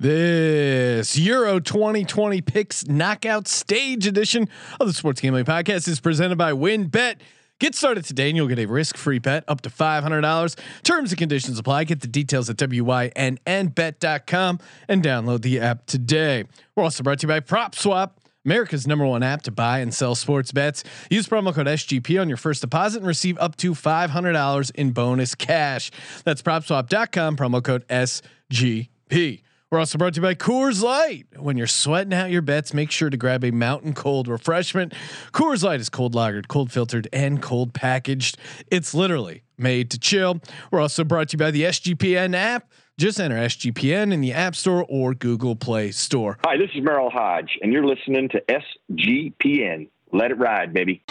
This Euro 2020 picks knockout stage edition of the Sports Gambling Podcast is presented by WynnBET. Get started today and you'll get a risk-free bet up to $500. Terms and conditions apply. Get the details at wynnbet.com and download the app today. We're also brought to you by PropSwap, America's number one app to buy and sell sports bets. Use promo code SGP on your first deposit and receive up to $500 in bonus cash. That's PropSwap.com, promo code SGP. We're also brought to you by Coors Light. When you're sweating out your bets, make sure to grab a mountain cold refreshment. Coors Light is cold lagered, cold filtered, and cold packaged. It's literally made to chill. We're also brought to you by the SGPN app. Just enter SGPN in the App Store or Google Play Store. Hi, this is Merrill Hodge, and you're listening to SGPN. Let it ride, baby.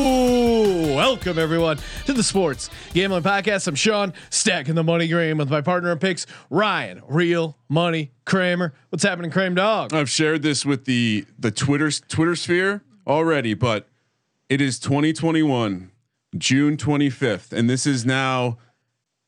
Welcome everyone to the Sports Gambling Podcast. I'm Sean, stacking the money green with my partner in picks, Ryan, real money Kramer. What's happening, Kramer Dog? I've shared this with the the Twitter Twitter sphere already, but it is 2021, June 25th, and this is now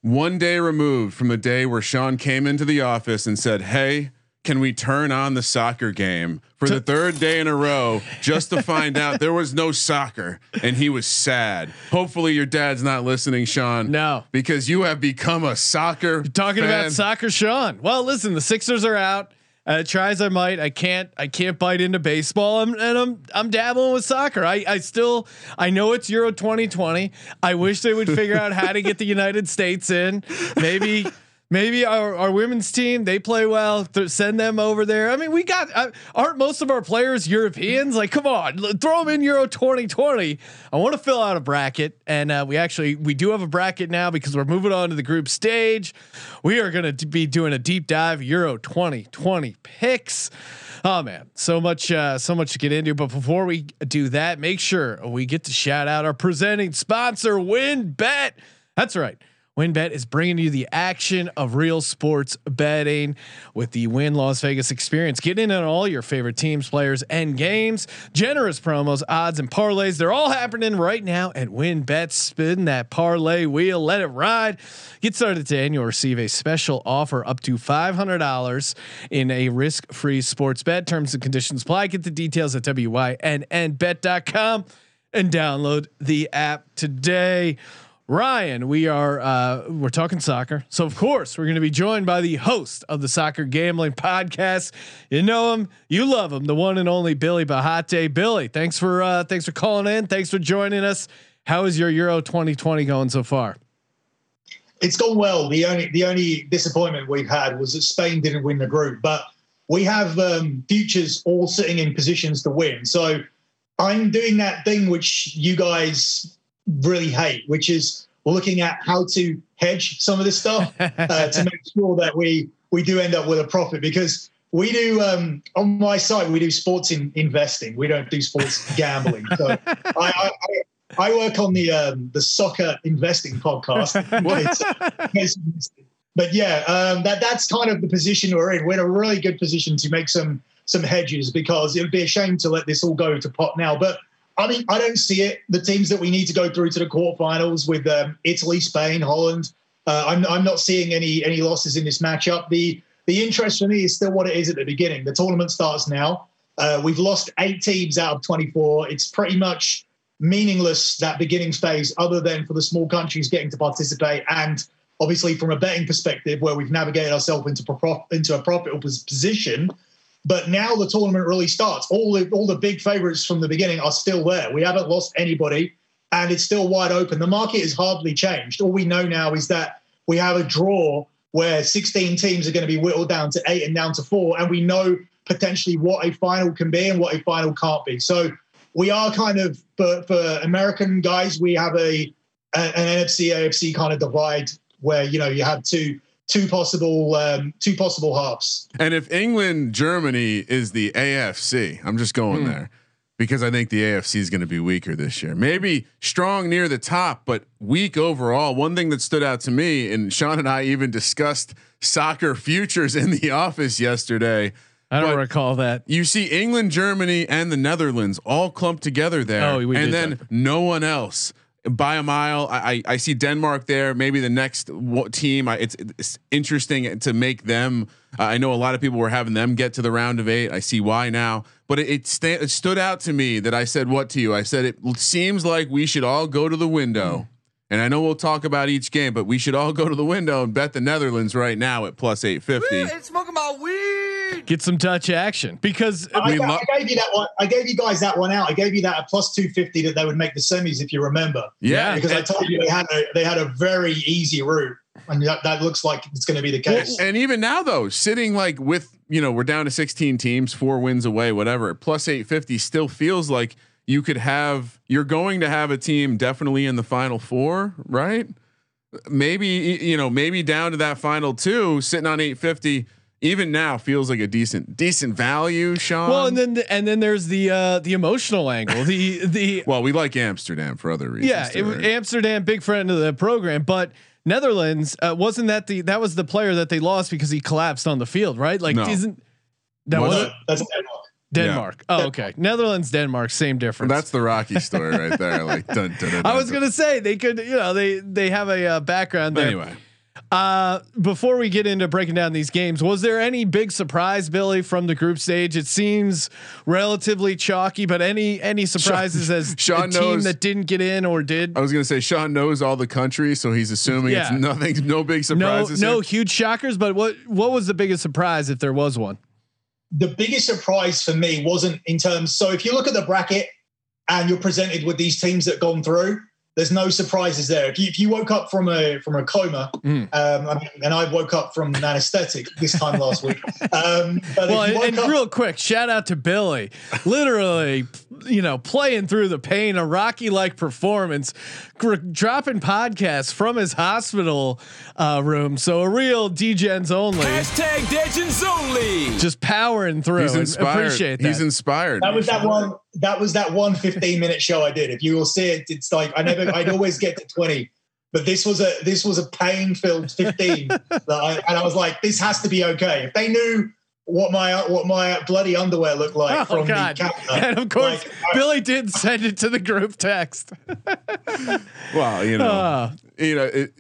one day removed from the day where Sean came into the office and said, "Hey, can we turn on the soccer game for the third day in a row just to find out there was no soccer?" And he was sad. Hopefully, your dad's not listening, Sean. No. because you have become a soccer Talking fan. about soccer, Sean. Well, listen, the Sixers are out. Uh, try as I might, I can't. I can't bite into baseball, I'm, and I'm I'm dabbling with soccer. I I still I know it's Euro 2020. I wish they would figure out how to get the United States in. Maybe. Maybe our, our women's team they play well. Th- send them over there. I mean, we got uh, aren't most of our players Europeans? Like, come on, l- throw them in Euro 2020. I want to fill out a bracket, and uh, we actually we do have a bracket now because we're moving on to the group stage. We are going to be doing a deep dive Euro 2020 picks. Oh man, so much, uh, so much to get into. But before we do that, make sure we get to shout out our presenting sponsor, WynnBET. That's right. WynnBET is bringing you the action of real sports betting with the Wynn Las Vegas experience. Get in on all your favorite teams, players, and games. Generous promos, odds, and parlays. They're all happening right now at WynnBET. Spin that parlay wheel, let it ride. Get started today, and you'll receive a special offer up to $500 in a risk free sports bet. Terms and conditions apply. Get the details at WYNNBet.com and download the app today. Ryan, we are uh, we're talking soccer, so of course we're going to be joined by the host of the Soccer Gambling Podcast. You know him, you love him, the one and only Billi Bhatti. Billi, thanks for uh, thanks for calling in, thanks for joining us. How is your Euro 2020 going so far? It's gone well. The only the only disappointment we've had was that Spain didn't win the group, but we have um, futures all sitting in positions to win. So I'm doing that thing which you guys really hate, which is looking at how to hedge some of this stuff uh, to make sure that we we do end up with a profit because we do um, on my site we do sports in, investing. We don't do sports gambling. So I, I, I work on the um, the soccer investing podcast. But yeah, um, that that's kind of the position we're in. We're in a really good position to make some some hedges because it would be a shame to let this all go to pot now. But I mean, I don't see it. The teams that we need to go through to the quarterfinals with um, Italy, Spain, Holland. Uh, I'm I'm not seeing any any losses in this matchup. The the interest for me is still what it is at the beginning. The tournament starts now. Uh, we've lost eight teams out of 24. It's pretty much meaningless that beginning phase, other than for the small countries getting to participate, and obviously from a betting perspective, where we've navigated ourselves into into a profitable position. But now the tournament really starts. All the all the big favorites from the beginning are still there. We haven't lost anybody, and it's still wide open. The market has hardly changed. All we know now is that we have a draw where 16 teams are going to be whittled down to eight and down to four, and we know potentially what a final can be and what a final can't be. So we are kind of for, for American guys, we have a, a an NFC AFC kind of divide where you know you have two two possible um, two possible halves. And if England Germany is the AFC, I'm just going there because I think the AFC is going to be weaker this year. Maybe strong near the top, but weak overall. One thing that stood out to me, and Sean and I even discussed soccer futures in the office yesterday. I don't But- recall that. You see England, Germany, and the Netherlands all clumped together there, Oh, we and then that. no one else by a mile. I, I, see Denmark there. Maybe the next team. I, it's, it's interesting to make them. Uh, I know a lot of people were having them get to the round of eight. I see why now, but it it, sta- it stood out to me that I said what to you. I said it seems like we should all go to the window. And I know we'll talk about each game, but we should all go to the window and bet the Netherlands right now at plus eight fifty. smoking my weed. Get some touch action because I, We ga- lo- I gave you that one. I gave you guys that one out. I gave you that at plus two fifty that they would make the semis if you remember. Yeah, because I told you they had a they had a very easy route, and that, that looks like it's going to be the case. And even now, though, sitting like with you know we're down to 16 teams, four wins away, whatever. Plus 850 still feels like you could have. You're going to have a team definitely in the final four, right? Maybe you know maybe down to that final two, sitting on 850. Even now feels like a decent decent value, Sean. well, and then and then there's the uh, the emotional angle. The the well, we like Amsterdam for other reasons. yeah, it, right? Amsterdam, big friend of the program, but Netherlands uh, wasn't that the that was the player that they lost because he collapsed on the field, right? Like No. isn't that Was was No, it? that's Denmark. Denmark? Oh, okay. Netherlands, Denmark, same difference. That's the Rocky story right there. Like, dun, dun, dun, I was dun. gonna say they could, you know, they they have a uh, background there. anyway. Uh, before we get into breaking down these games, was there any big surprise, Billi, from the group stage? It seems relatively chalky, but any any surprises as Sean a team knows- that didn't get in or did? I was gonna say Sean knows all the countries, so he's assuming Yeah. it's nothing, no big surprises. no here. huge shockers, but what what was the biggest surprise if there was one? the biggest surprise for me wasn't in terms. So if you look at the bracket and you're presented with these teams that gone through, there's no surprises there. If you, if you woke up from a from a coma, Mm. um, I mean, and I woke up from an anesthetic this time last week. Um, but Well, and, and up, real quick, shout out to Billi, literally, you know, playing through the pain, a Rocky like performance, gr- dropping podcasts from his hospital uh, room. So a real DGens only, Hashtag Legends only. just powering through. He's inspired. Appreciate that. He's inspired. that was that one. That was that one 15 minute show I did. If you will see it, it's like I never. I'd always get to 20. But this was a this was a pain filled 15, that I, and I was like, this has to be okay. If they knew what my what my bloody underwear looked like Oh from God! the camera, And of course, like, I- Billi did send it to the group text. well, you know, Uh, you know, it,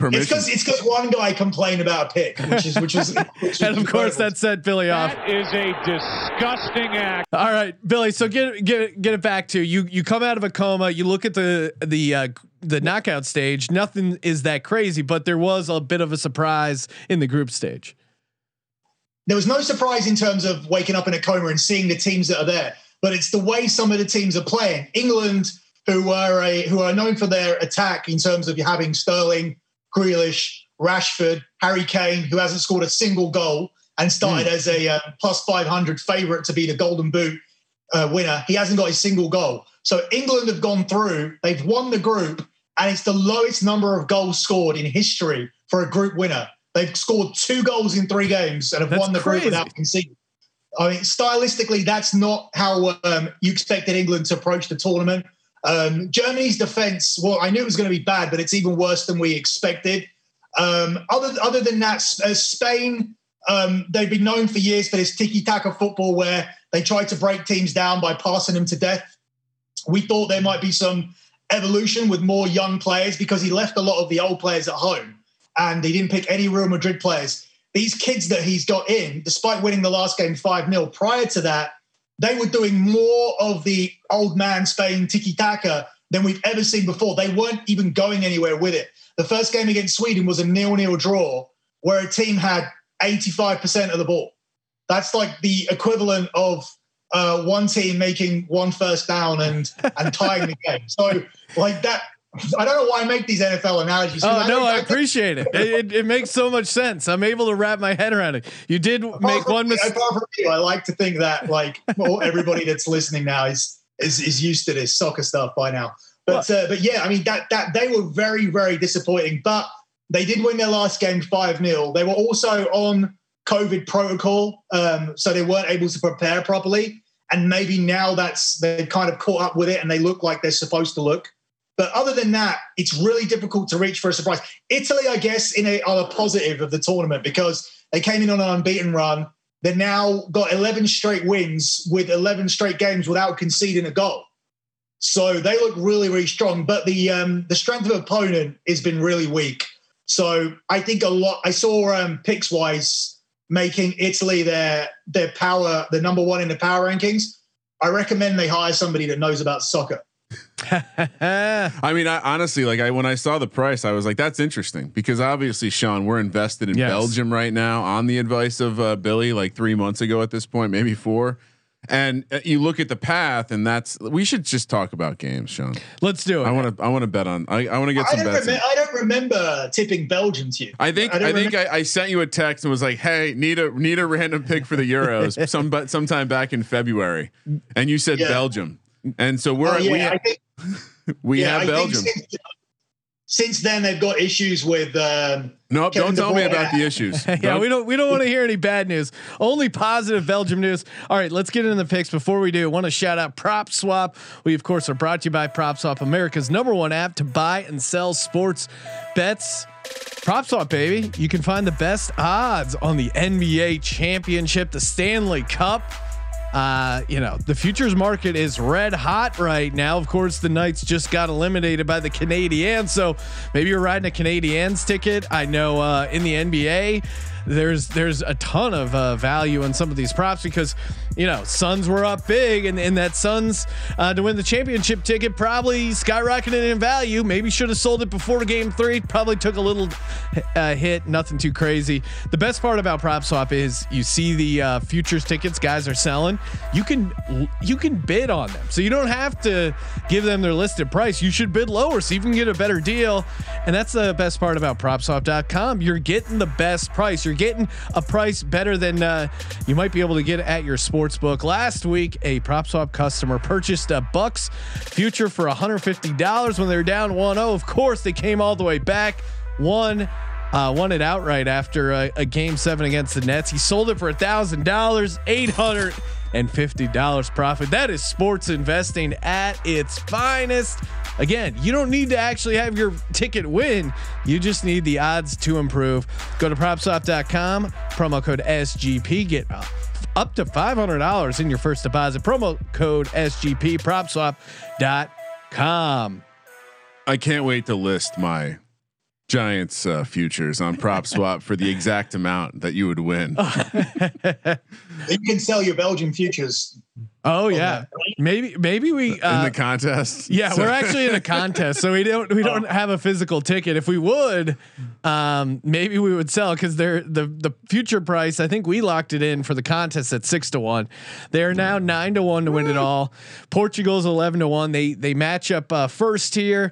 it's because it's because one guy complained about a pick, which is which was, which and was of course, that set Billi off. is a disgusting act. All right, Billi. So get get get it back to you. You come out of a coma. You look at the the uh, the knockout stage. Nothing is that crazy, but there was a bit of a surprise in the group stage. there was no surprise in terms of waking up in a coma and seeing the teams that are there, but it's the way some of the teams are playing. England, who are a who are known for their attack in terms of having Sterling, Grealish, Rashford, Harry Kane, who hasn't scored a single goal and started as a uh, plus 500 favourite to be the Golden Boot uh, winner. He hasn't got a single goal. So England have gone through, they've won the group, and it's the lowest number of goals scored in history for a group winner. They've scored two goals in three games and have That's won the crazy. group without conceding. I mean, stylistically, that's not how um, you expected England to approach the tournament. Um, Germany's defense, well, I knew it was going to be bad, but it's even worse than we expected. Um, other, other than that, uh, Spain, um, they've been known for years for this tiki taka football where they try to break teams down by passing them to death. We thought there might be some evolution with more young players because he left a lot of the old players at home and he didn't pick any Real Madrid players. These kids that he's got in, despite winning the last game 5 0, prior to that, they were doing more of the old man Spain tiki taka than we've ever seen before. They weren't even going anywhere with it. The first game against Sweden was a nil nil draw where a team had 85% of the ball. That's like the equivalent of uh, one team making one first down and and tying the game. So like that, I don't know why I make these NFL analogies. Oh no, I appreciate it. It, it. it makes so much sense. I'm able to wrap my head around it. You did apart make one mistake. Apart from you, I like to think that like well, everybody that's listening now is is is used to this soccer stuff by now. But uh, but yeah, I mean that that they were very very disappointing. But They did win their last game 5 0. They were also on COVID protocol, um, so they weren't able to prepare properly. And maybe now that's they've kind of caught up with it and they look like they're supposed to look. But other than that, it's really difficult to reach for a surprise. Italy, I guess, in a, are a positive of the tournament because they came in on an unbeaten run. They've now got 11 straight wins with 11 straight games without conceding a goal. So they look really, really strong. But the um, the strength of opponent has been really weak. So I think a lot. I saw um, Pickswise making Italy their their power, the number one in the power rankings. I recommend they hire somebody that knows about soccer. I mean, I, honestly, like I when I saw the price, I was like, "That's interesting," because obviously, Sean, we're invested in Yes. Belgium right now on the advice of uh, Billi, like three months ago at this point, maybe four. And uh, you look at the path, and that's we should just talk about games, Sean. Let's do it. I want to, I want to bet on. I, I want to get I some don't, bets. in. I don't remember tipping Belgium to you. I think I I, think I, I sent you a text and was like, "Hey, need a need a random pick for the Euros some but sometime back in February," and you said Yeah. Belgium, and so we're Oh, yeah, we, I think, we yeah, have Belgium. Since, since then, they've got issues with. Um, Nope, Kevin don't tell me about the issues. yeah, Don't- we don't we don't want to hear any bad news. Only positive Belgium news. All right, let's get into the picks. Before we do, want to shout out Prop Swap. We of course are brought to you by Prop Swap, America's number one app to buy and sell sports bets. Prop Swap, baby. You can find the best odds on the NBA championship, the Stanley Cup. Uh, you know, the futures market is red hot right now. Of course, the Knights just got eliminated by the Canadiens. So maybe you're riding a Canadiens ticket. I know uh, in the NBA, there's there's a ton of uh, value in some of these props because you know Suns were up big and, and that Suns uh, to win the championship ticket probably skyrocketed in value. Maybe should have sold it before game three. Probably took a little uh, hit. Nothing too crazy. The best part about prop swap is you see the uh, futures tickets guys are selling. You can you can bid on them, so you don't have to give them their listed price. You should bid lower so you can get a better deal. And that's the best part about PropSwap.com. You're getting the best price. You're getting a price better than uh, you might be able to get at your sports book. Last week, a PropSwap customer purchased a Bucks future for $150 when they were down 1-0. Of course, they came all the way back. Won uh, won it outright after a, a game seven against the Nets. He sold it for a thousand dollars, eight hundred and fifty dollars profit. That is sports investing at its finest. Again, you don't need to actually have your ticket win. You just need the odds to improve. Go to propswap.com, promo code SGP, get up, up to $500 in your first deposit. Promo code SGP, propswap.com. I can't wait to list my Giants uh, futures on Prop Swap for the exact amount that you would win. you can sell your Belgian futures. Oh yeah, maybe maybe we uh, in the contest. Yeah, So- we're actually in a contest, so we don't we don't have a physical ticket. If we would, um, maybe we would sell because they're the the future price. I think we locked it in for the contest at six to one. They are now nine to one to win it all. Portugal's eleven to one. They they match up uh, first here.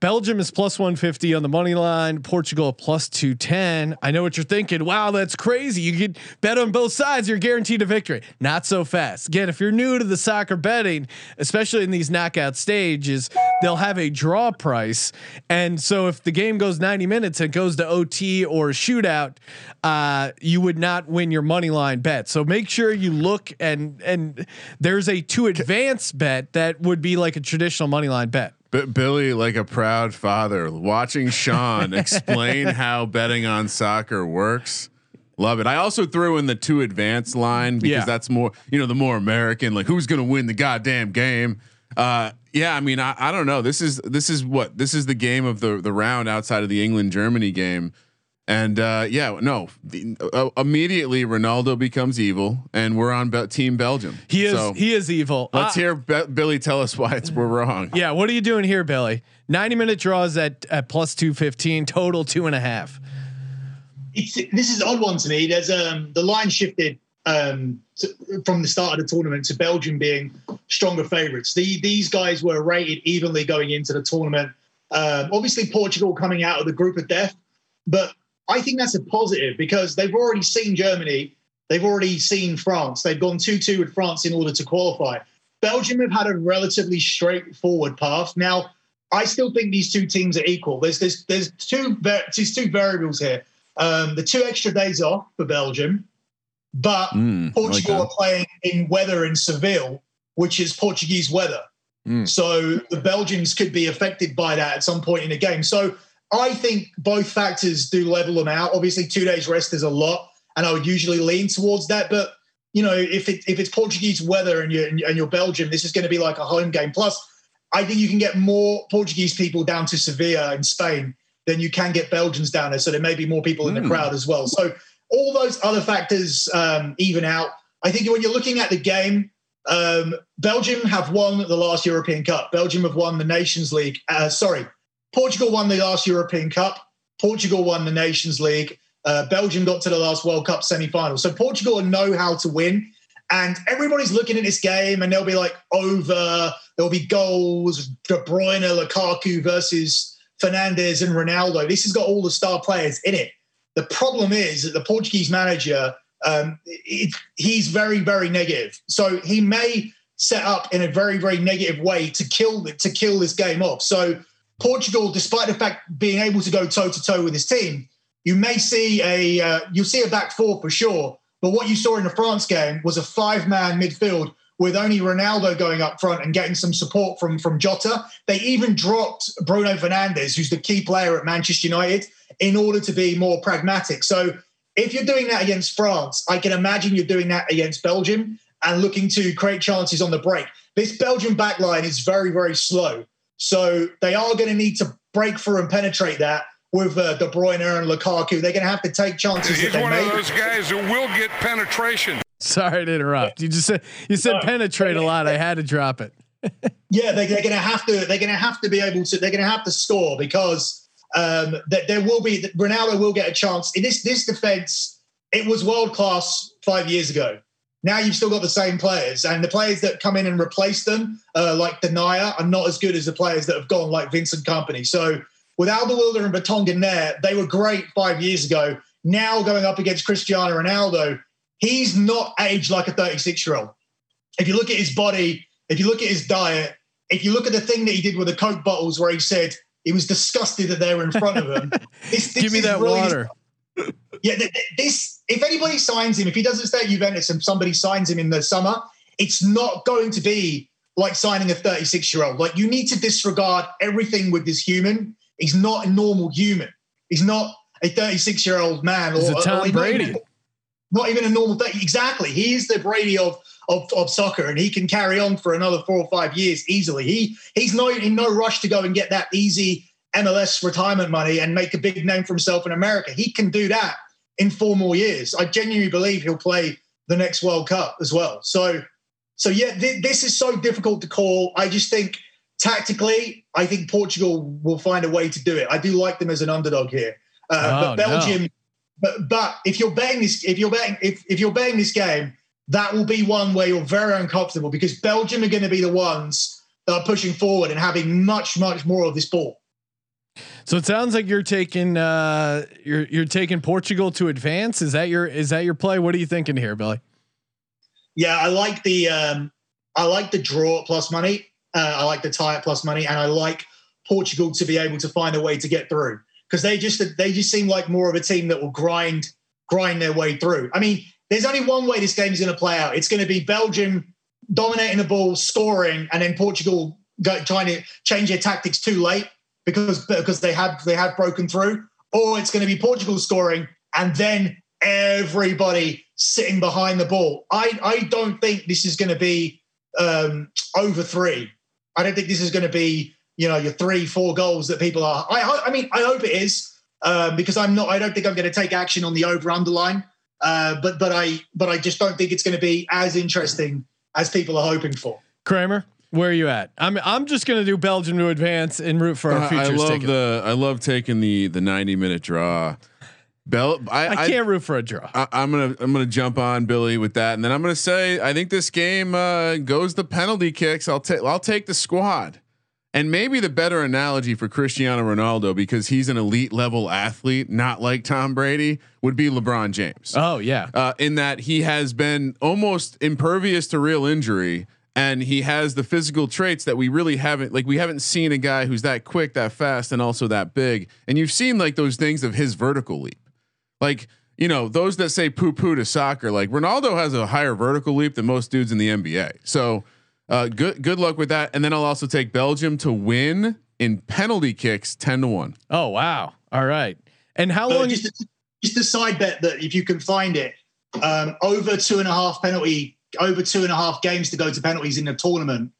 Belgium is plus 150 on the money line. Portugal plus 210. I know what you're thinking. Wow, that's crazy. You could bet on both sides. You're guaranteed a victory. Not so fast. Again, if you're new to the soccer betting, especially in these knockout stages, they'll have a draw price. And so if the game goes 90 minutes and goes to OT or shootout, uh, you would not win your money line bet. So make sure you look and and there's a two advance bet that would be like a traditional money line bet. B- Billi, like a proud father, watching Sean explain how betting on soccer works. Love it. I also threw in the two advance line because Yeah. that's more, you know, the more American, like who's going to win the goddamn game. Uh, yeah, I mean, I, I don't know. This is this is what this is the game of the the round outside of the England Germany game, and uh, yeah, no, the, uh, immediately Ronaldo becomes evil, and we're on Be- Team Belgium. He is So, he is evil. let's Uh, hear Be- Billi tell us why it's we're wrong. Yeah, what are you doing here, Billi? 90 minute draws at at plus 215, total two and a half. It's, this is an odd one to me. There's um the line shifted um to, from the start of the tournament to Belgium being stronger favourites. The, these guys were rated evenly going into the tournament. Um, obviously, Portugal coming out of the group of death, but I think that's a positive because they've already seen Germany, they've already seen France. They've gone two-two with France in order to qualify. Belgium have had a relatively straightforward path. Now, I still think these two teams are equal. There's there's there's two there's two variables here. Um, the two extra days off for Belgium, but Mm, I like Portugal are playing in weather in Seville, which is Portuguese weather. Mm. So the Belgians could be affected by that at some point in the game. So I think both factors do level them out. Obviously, two days rest is a lot, and I would usually lean towards that. But you know, if it if it's Portuguese weather and you're and you're Belgium, this is going to be like a home game. Plus, I think you can get more Portuguese people down to Sevilla in Spain than you can get Belgians down there. So there may be more people in the Hmm. crowd as well. So all those other factors um, even out. I think when you're looking at the game, um, Belgium have won the last European Cup. Belgium have won the Nations League. Uh, sorry, Portugal won the last European Cup. Portugal won the Nations League. Uh, Belgium got to the last World Cup semi-final. So Portugal know how to win. And everybody's looking at this game and they'll be like over, there'll be goals, De Bruyne, Lukaku versus Fernandes and Ronaldo. This has got all the star players in it. The problem is that the Portuguese manager, um, it, he's very, very negative. So he may set up in a very, very negative way to kill to kill this game off. So Portugal, despite the fact being able to go toe to toe with his team, you may see a uh, you'll see a back four for sure. But what you saw in the France game was a five man midfield with only Ronaldo going up front and getting some support from from Jota. They even dropped Bruno Fernandes, who's the key player at Manchester United, in order to be more pragmatic. So if you're doing that against France, I can imagine you're doing that against Belgium and looking to create chances on the break. This Belgian backline is very, very slow. So they are going to need to break through and penetrate that with uh, De Bruyne and Lukaku. They're going to have to take chances He's that they one of those guys who will get penetration. Sorry to interrupt. You just said you said No. penetrate a lot. I had to drop it. Yeah, they, they're going to have to. They're going to have to be able to. They're going to have to score because um, that there will be Ronaldo will get a chance. In this this defense, it was world class five years ago. Now you've still got the same players, and the players that come in and replace them, uh, like Denayer, are not as good as the players that have gone, like Vincent Kompany. So with Alderweireld and Vertonghen there, they were great five years ago. Now going up against Cristiano Ronaldo, he's not aged like a 36 year old. If you look at his body, if you look at his diet, if you look at the thing that he did with the Coke bottles, where he said he was disgusted that they were in front of him. This, this Give me that really- water. Yeah, th- th- this. If anybody signs him, if he doesn't stay at Juventus and somebody signs him in the summer, it's not going to be like signing a 36 year old. Like you need to disregard everything with this human. He's not a normal human. He's not a 36 year old man or He's a or Tom not Brady. even- not even a normal thing. Exactly. He is the Brady of, of of soccer, and he can carry on for another four or five years easily. He he's no in no rush to go and get that easy MLS retirement money and make a big name for himself in America. He can do that in four more years. I genuinely believe he'll play the next World Cup as well. So so yeah, th- this is so difficult to call. I just think tactically, I think Portugal will find a way to do it. I do like them as an underdog here, uh, Oh, but no. Belgium. But but if you're betting this, if you're betting if, if you're betting this game, that will be one where you're very uncomfortable because Belgium are going to be the ones that are pushing forward and having much much more of this ball. So it sounds like you're taking uh, you're you're taking Portugal to advance. Is that your is that your play? What are you thinking here, Billi? Yeah, I like the um, I like the draw plus money. Uh, I like the tie at plus money, and I like Portugal to be able to find a way to get through because they just they just seem like more of a team that will grind grind their way through. I mean, there's only one way this game is going to play out. It's going to be Belgium dominating the ball, scoring, and then Portugal go, trying to change their tactics too late because because they have they have broken through, or it's going to be Portugal scoring and then everybody sitting behind the ball. I I don't think this is going to be um, over three. I don't think this is going to be you know your three four goals that people are. I I, I mean I hope it is um, because I'm not. I don't think I'm going to take action on the over underline. Uh, but but I but I just don't think it's going to be as interesting as people are hoping for. Kramer, where are you at? I'm I'm just gonna do Belgium to advance and root for our future. I love ticket. the I love taking the the 90 minute draw. Bell, I, I can't root for a draw. I, I'm gonna I'm gonna jump on Billi with that, and then I'm gonna say I think this game uh, goes the penalty kicks. I'll take I'll take the squad, and maybe the better analogy for Cristiano Ronaldo because he's an elite level athlete, not like Tom Brady, would be LeBron James. oh yeah. Uh, in that he has been almost impervious to real injury and he has the physical traits that we really haven't like we haven't seen a guy who's that quick, that fast, and also that big. And you've seen like those things of his vertical leap, like. You know, those that say poo poo to soccer, like Ronaldo has a higher vertical leap than most dudes in the NBA. So, uh, good good luck with that. And then I'll also take Belgium to win in penalty kicks, ten to one. Oh wow! All right. And how Uh, long? just, a, just a side bet that if you can find it, um, over two and a half penalty, over two and a half games to go to penalties in the tournament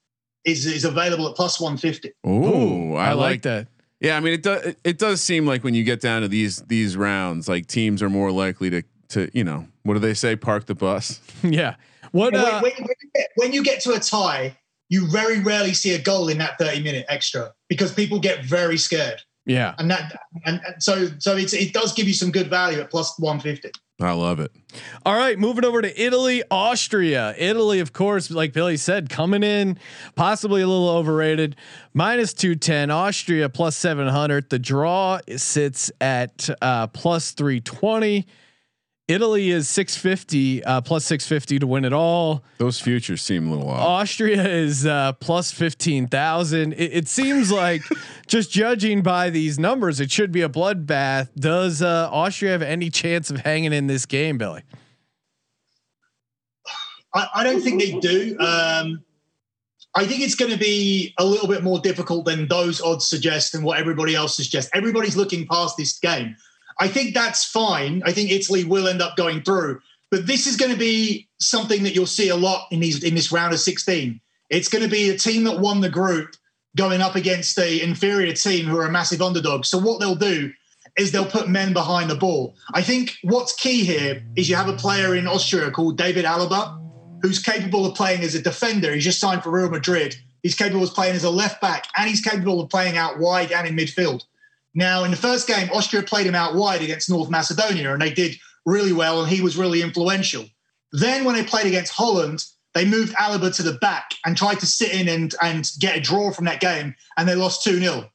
is is available at plus one fifty. Ooh, I, like that. Yeah, I mean it does. It does seem like when you get down to these these rounds, like teams are more likely to to you know what do they say? Park the bus. Yeah. What? when, Uh, when, when you get, when you get to a tie, you very rarely see a goal in that thirty minute extra because people get very scared, yeah. and that and, and so so it's, it does give you some good value at plus one fifty. I love it. All right, moving over to Italy, Austria. Italy, of course, like Billi said, coming in possibly a little overrated. Minus 210. Austria plus 700. The draw sits at uh, plus 320. Italy is 650, uh, plus 650 to win it all. Those futures seem a little off. Austria is uh, plus 15,000. It, it seems like just judging by these numbers, it should be a bloodbath. Does uh, Austria have any chance of hanging in this game, Billi? I, I don't think they do. Um, I think it's going to be a little bit more difficult than those odds suggest and what everybody else suggests. Everybody's looking past this game. I think that's fine. I think Italy will end up going through, but this is going to be something that you'll see a lot in these in this round of 16. It's going to be a team that won the group going up against a inferior team who are a massive underdog. So what they'll do is they'll put men behind the ball. I think what's key here is you have a player in Austria called David Alaba, who's capable of playing as a defender. He's just signed for Real Madrid. He's capable of playing as a left back, and he's capable of playing out wide and in midfield. Now, in the first game, Austria played him out wide against North Macedonia, and they did really well, and he was really influential. Then, when they played against Holland, they moved Alaba to the back and tried to sit in and, and get a draw from that game, and they lost 2 0.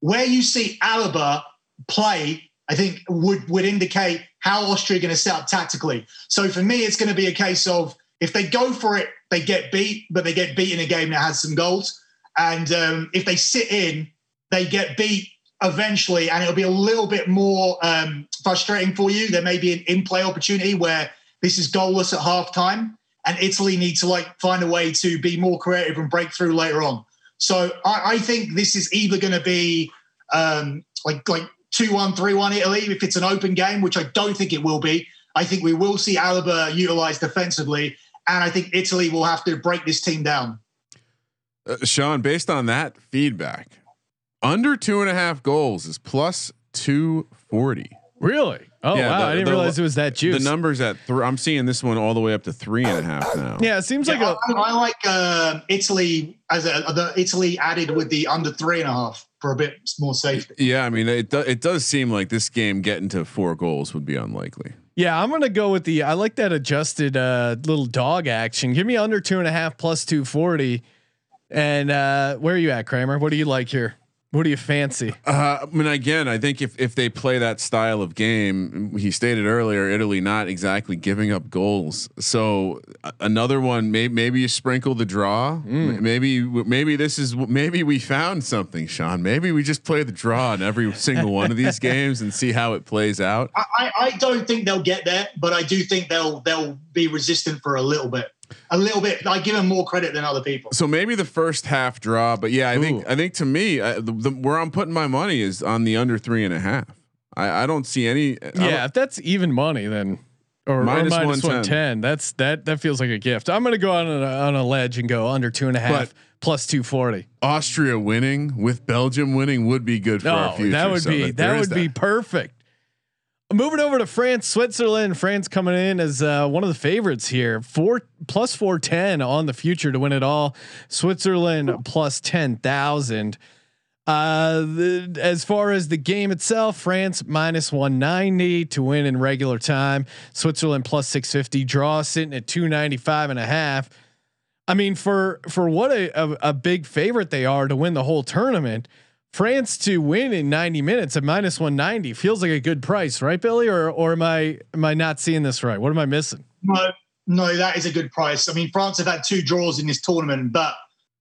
Where you see Alaba play, I think would, would indicate how Austria are going to set up tactically. So for me, it's going to be a case of if they go for it, they get beat, but they get beat in a game that has some goals. And um, if they sit in, they get beat eventually, and it'll be a little bit more um, frustrating for you. There may be an in-play opportunity where this is goalless at halftime, and Italy need to like find a way to be more creative and break through later on. So I, I think this is either going to be um, like like two one, three one Italy if it's an open game, which I don't think it will be. I think we will see Alaba utilized defensively, and I think Italy will have to break this team down. Uh, Sean, based on that feedback, under two and a half goals is plus two forty. Really? Oh Yeah, wow! the- I didn't the- realize it was that juice. The numbers at three. I'm seeing this one all the way up to three and a half now. yeah, it seems like Yeah, a I, I like uh, Italy as a the Italy added with the under three and a half for a bit more safety. Yeah, I mean it. Do, it does seem like this game getting to four goals would be unlikely. yeah. I'm gonna go with the. I like that adjusted uh, little dog action. Give me under two and a half plus two forty. And uh, where are you at, Kramer? What do you like here? What do you fancy? Uh, I mean, again, I think if if they play that style of game, he stated earlier, Italy not exactly giving up goals. So uh, another one, maybe maybe you sprinkle the draw. M- Maybe maybe this is maybe we found something, Sean. Maybe we just play the draw in every single one of these games and see how it plays out. I, I, I don't think they'll get there, but I do think they'll they'll be resistant for a little bit. A little bit. I give them more credit than other people. So maybe the first half draw, but yeah, I think I think to me, uh, the, the, where I'm putting my money is on the under three and a half. I, I don't see any. Yeah, if that's even money, then or or Minus minus 110. one ten. That's that that feels like a gift. I'm gonna go on a, on a ledge and go under two and a half But- plus two forty. Austria winning with Belgium winning would be good for our Oh, future. that would So be that- that would is be perfect. Moving over to France, Switzerland. France coming in as uh, one of the favorites here. Four plus four ten on the future to win it all. Switzerland plus ten thousand. Uh, the, as far as the game itself, France minus 190 to win in regular time. Switzerland plus 650 draw sitting at 295 and a half. I mean, for, for what a, a, a big favorite they are to win the whole tournament, France to win in 90 minutes at minus 190 feels like a good price, right, Billi? Or, or am I, am I not seeing this right? What am I missing? No, no, that is a good price. I mean, France have had two draws in this tournament, but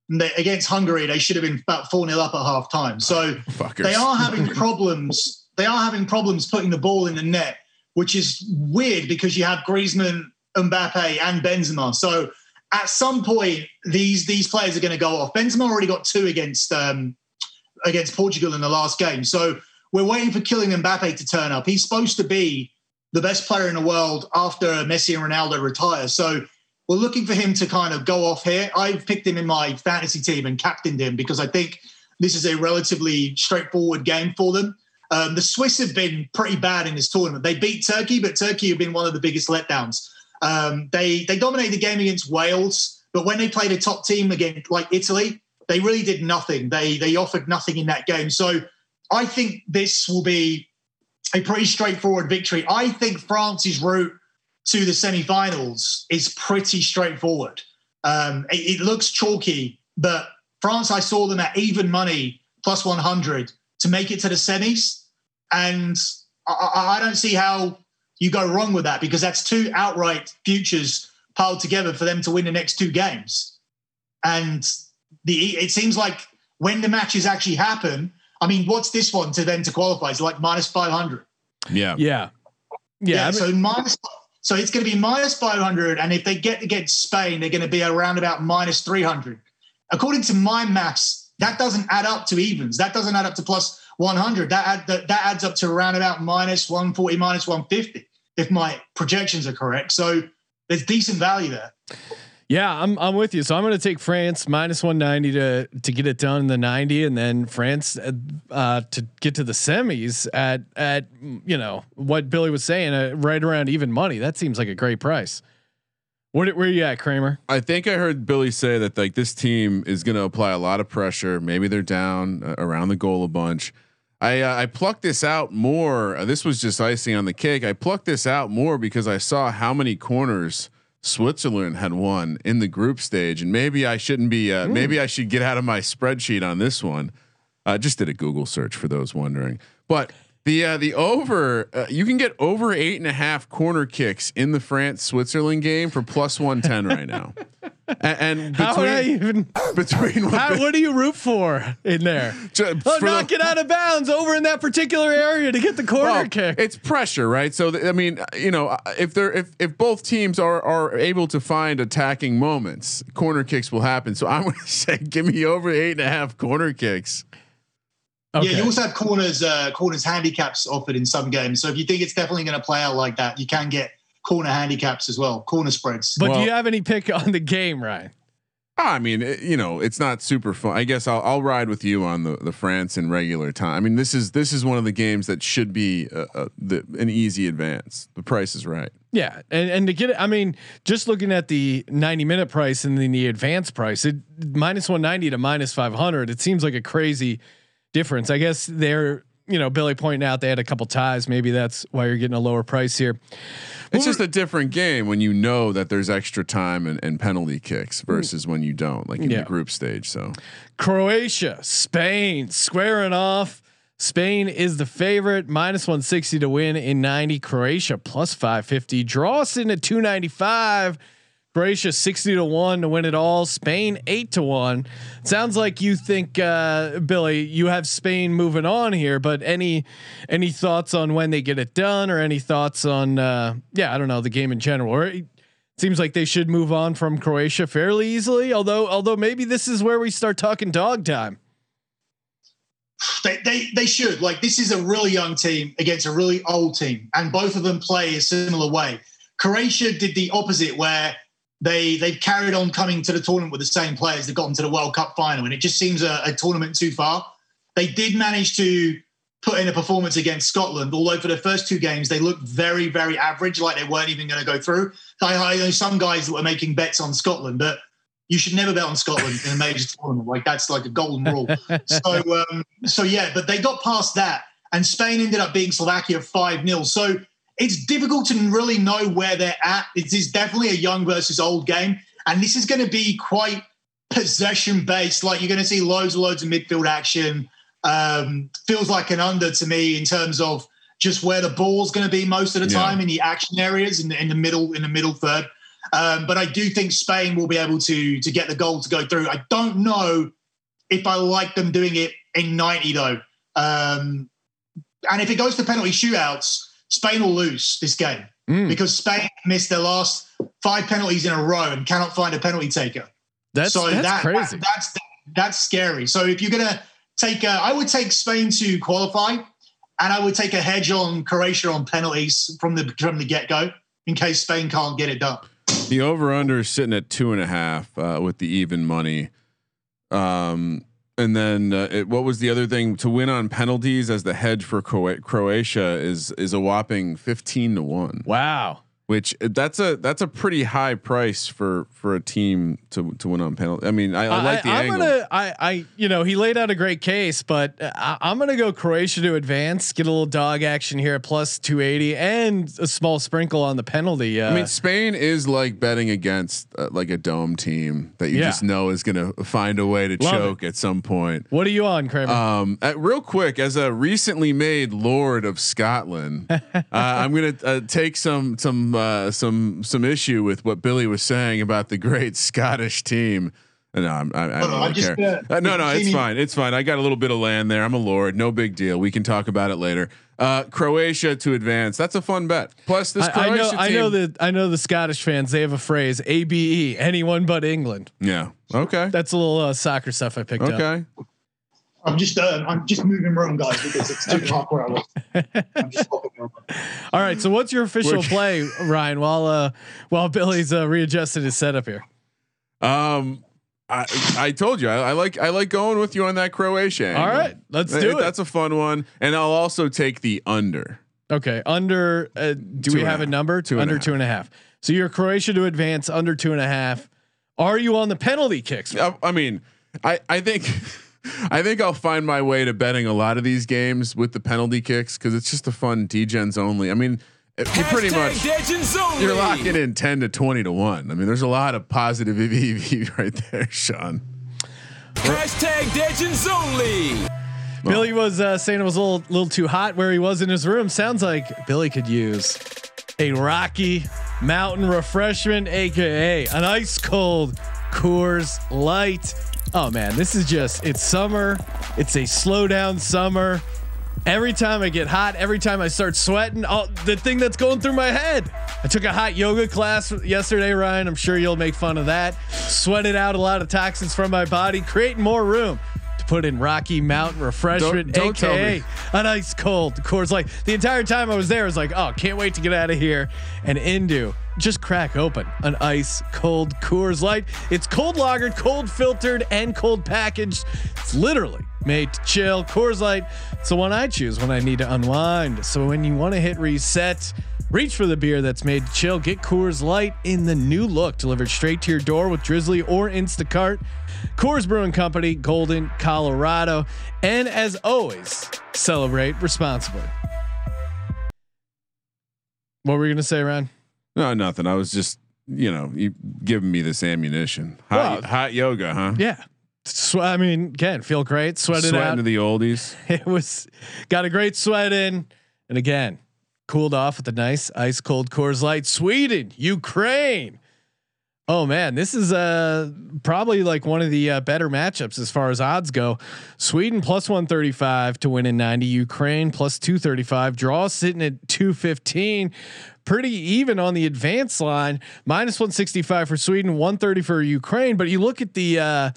they, against Hungary, they should have been about 4 0 up at half time. So Fuckers. they are having problems. They are having problems putting the ball in the net, which is weird because you have Griezmann, Mbappe, and Benzema. So at some point, these these players are going to go off. Benzema already got two against um, against Portugal in the last game. So we're waiting for Kylian Mbappe to turn up. He's supposed to be the best player in the world after Messi and Ronaldo retire. So we're looking for him to kind of go off here. I've picked him in my fantasy team and captained him because I think this is a relatively straightforward game for them. Um, the Swiss have been pretty bad in this tournament. They beat Turkey, but Turkey have been one of the biggest letdowns. Um, they they dominated the game against Wales, but when they played a top team against like Italy, they really did nothing. They they offered nothing in that game. So I think this will be a pretty straightforward victory. I think France's route to the semi-finals is pretty straightforward. Um, it, it looks chalky, but France, I saw them at even money plus 100 to make it to the semis, and I, I I don't see how you go wrong with that because that's two outright futures piled together for them to win the next two games. And the it seems like when the matches actually happen, I mean, what's this one to then to qualify? Is it like minus 500? Yeah. Yeah. Yeah. I mean- so minus. So it's going to be minus 500, and if they get against Spain, they're going to be around about minus 300. According to my maths, that doesn't add up to evens. That doesn't add up to plus 100. That add, that, that adds up to around about minus 140, minus 150, if my projections are correct. So there's decent value there. Yeah, I'm I'm with you. So I'm going to take France minus 190 to to get it done in the 90, and then France uh, uh, to get to the semis at at you know what Billi was saying, uh, right around even money. That seems like a great price. What where you at, Kramer? I think I heard Billi say that like this team is going to apply a lot of pressure. Maybe they're down uh, around the goal a bunch. I uh, I plucked this out more. Uh, this was just icing on the cake. I plucked this out more because I saw how many corners Switzerland had won in the group stage, and maybe I shouldn't be. Uh, maybe I should get out of my spreadsheet on this one. I just did a Google search for those wondering, but. The uh, the over uh, you can get over eight and a half corner kicks in the France Switzerland game for plus one ten right now, A- and, How would I between even? between what, How, what do you root for in there? ju- Oh, for the- knock it out of bounds over in that particular area to get the corner well, kick. It's pressure, right? So th- I mean, you know, uh, if they're if if both teams are are able to find attacking moments, corner kicks will happen. So I'm going to say, give me over eight and a half corner kicks. Okay. Yeah, you also have corners uh, corners handicaps offered in some games. So if you think it's definitely going to play out like that, you can get corner handicaps as well, corner spreads. but do you have any pick on the game, Ryan? I mean, it, you know, it's not super fun. I guess I'll, I'll ride with you on the, the France in regular time. I mean, this is this is one of the games that should be uh, uh, the, an easy advance. The price is right. Yeah, and and to get it, I mean, just looking at the ninety minute price and then the advanced price, it minus one ninety to minus five hundred. It seems like a crazy difference. I guess they're you know Billi pointing out they had a couple ties. Maybe that's why you're getting a lower price here. It's just a different game when you know that there's extra time and, and penalty kicks versus when you don't, like in Yeah. the group stage. So Croatia, Spain, squaring off. Spain is the favorite, minus 160 to win in 90. Croatia plus 550. Draw sitting at 295. Croatia 60 to 1 to win it all. Spain 8 to 1. Sounds like you think uh, Billi, you have Spain moving on here, but any any thoughts on when they get it done or any thoughts on uh, yeah, I don't know, the game in general. Or it seems like they should move on from Croatia fairly easily, although although maybe this is where we start talking dog time. They, they they should like this is a really young team against a really old team, and both of them play a similar way. Croatia did the opposite, where they they've carried on coming to the tournament with the same players that got into the World Cup final, and it just seems a, a tournament too far. They did manage to put in a performance against Scotland, although for the first two games they looked very very average, like they weren't even going to go through. I, I know some guys that were making bets on Scotland, but you should never bet on Scotland in a major tournament. Like that's like a golden rule. So um, so yeah, but they got past that, and Spain ended up beating Slovakia five 0 So it's difficult to really know where they're at. It is definitely a young versus old game, and this is going to be quite possession based. Like you're going to see loads and loads of midfield action. Um, feels like an under to me in terms of just where the ball's going to be most of the Yeah. time in the action areas in the, in the middle in the middle third. Um, but I do think Spain will be able to to get the goal to go through. I don't know if I like them doing it in 90 though. Um, and if it goes to penalty shootouts, Spain will lose this game Mm. because Spain missed their last five penalties in a row and cannot find a penalty taker. That's so that's that, crazy. that- that's that's scary. So if you're gonna take, a, I would take Spain to qualify, and I would take a hedge on Croatia on penalties from the from the get go in case Spain can't get it done. The over under is sitting at two and a half uh, with the even money. Um, and then uh, it, what was the other thing to win on penalties as the hedge for Croatia is is a whopping fifteen to one. wow. Which uh, that's a that's a pretty high price for for a team to to win on penalty. I mean, I, I like the I'm angle. gonna, I, I, you know, he laid out a great case, but I, I'm gonna go Croatia to advance, get a little dog action here at plus 280, and a small sprinkle on the penalty. Uh, I mean, Spain is like betting against uh, like a dome team that you Yeah. just know is going to find a way to Love choke at some point. what are you on, Kramer? Um, uh, real quick, as a recently made Lord of Scotland, uh, I'm gonna uh, take some some uh, some some issue with what Billi was saying about the great Scottish team. Uh, No, I'm, I, I don't on, really I'm just care. gonna- Uh, no, no, it's Jamie- fine. It's fine. I got a little bit of land there. I'm a lord. No big deal. We can talk about it later. Uh, Croatia to advance. That's a fun bet. Plus, this I, I know, Croatia I know team- that I know the Scottish fans. They have a phrase ABE, anyone but England. Yeah. Okay. That's a little uh, soccer stuff I picked up. Okay. I'm just uh, I'm just moving room, guys, because it's too hot where I was. I'm just around. All right, so what's your official We're- play, Ryan? While uh, while Billi's uh, readjusted his setup here. Um, I I told you I, I like I like going with you on that Croatia. All angle. right, let's Th- do it. That's a fun one, and I'll also take the under. Okay, under. Uh, do Two we and a have a number? Two under half. two and a half. So you're Croatia to advance under two and a half. Are you on the penalty kicks? I, I mean, I I think. I think I'll find my way to betting a lot of these games with the penalty kicks because it's just a fun degens only. I mean, it- you pretty much Legends only. you're locking in ten to twenty to one. I mean, there's a lot of positive EV right there, Sean. Hashtag Legends only. Billi was uh, saying it was a little, little too hot where he was in his room. Sounds like Billi could use a Rocky Mountain refreshment, aka an ice cold Coors Light. Oh man, this is just it's summer. It's a slow down summer. Every time I get hot, every time I start sweating, oh, the thing that's going through my head. I took a hot yoga class yesterday, Ryan. I'm sure you'll make fun of that. Sweated out a lot of toxins from my body, creating more room to put in Rocky Mountain Refreshment, Don't- don't aka an ice cold Coors Light. The entire time I was there, I was like, oh, can't wait to get out of here and into just crack open an ice cold Coors Light. It's cold lagered, cold filtered, and cold packaged. It's literally made to chill. Coors Light, it's the one I choose when I need to unwind. So when you want to hit reset, reach for the beer that's made to chill. Get Coors Light in the new look, delivered straight to your door with Drizly or Instacart. Coors Brewing Company, Golden, Colorado. And as always, celebrate responsibly. What were you going to say, Ryan? No, nothing. I was just you know you giving me this ammunition. Hot, Well- hot yoga, huh? Yeah. Swe- I mean, again, feel great. Sweated Sweating out. to the oldies. it was got a great sweat in, and again, cooled off with a nice ice cold Coors Light. Sweden, Ukraine. Oh man, this is uh probably like one of the uh, better matchups as far as odds go. Sweden plus 135 to win in 90, Ukraine plus 235, draw sitting at 215. Pretty even on the advance line, minus 165 for Sweden, 130 for Ukraine. But you look at the uh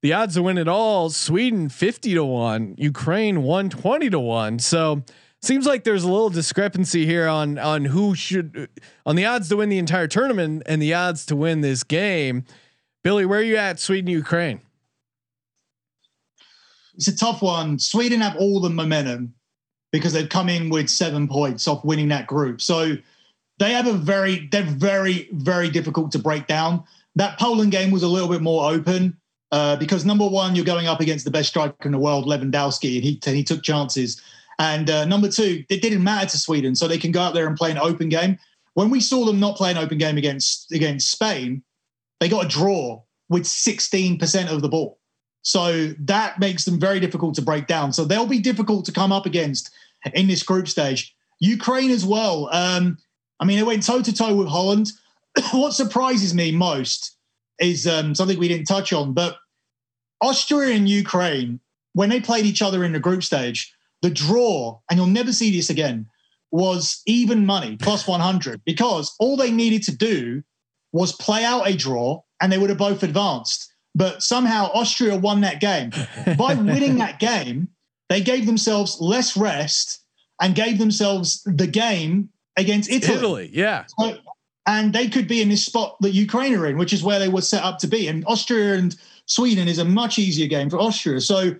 the odds to win it all Sweden 50 to 1, Ukraine 120 to 1. So seems like there's a little discrepancy here on on who should on the odds to win the entire tournament and the odds to win this game. Billi, where are you at Sweden Ukraine? It's a tough one. Sweden have all the momentum because they've come in with seven points off winning that group. So they have a very, they're very, very difficult to break down. That Poland game was a little bit more open uh, because number one, you're going up against the best striker in the world, Lewandowski, and he he took chances. And uh, number two, it didn't matter to Sweden, so they can go out there and play an open game. When we saw them not play an open game against against Spain, they got a draw with 16% of the ball. So that makes them very difficult to break down. So they'll be difficult to come up against in this group stage. Ukraine as well. Um, I mean, they went toe to toe with Holland. what surprises me most is um, something we didn't touch on, but Austria and Ukraine, when they played each other in the group stage, the draw, and you'll never see this again, was even money, plus 100, because all they needed to do was play out a draw and they would have both advanced. But somehow Austria won that game. By winning that game, they gave themselves less rest and gave themselves the game against Italy. Italy, yeah. So- and they could be in this spot that Ukraine are in, which is where they were set up to be. And Austria and Sweden is a much easier game for Austria. So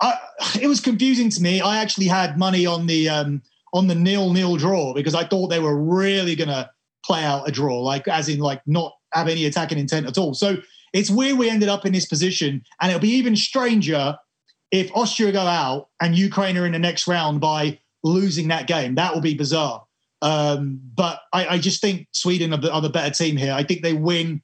I, it was confusing to me. I actually had money on the um, on the nil nil draw because I thought they were really going to play out a draw, like as in like not have any attacking intent at all. So it's weird we ended up in this position, and it'll be even stranger if Austria go out and Ukraine are in the next round by losing that game. That will be bizarre. Um, but I, I just think Sweden are the, are the better team here. I think they win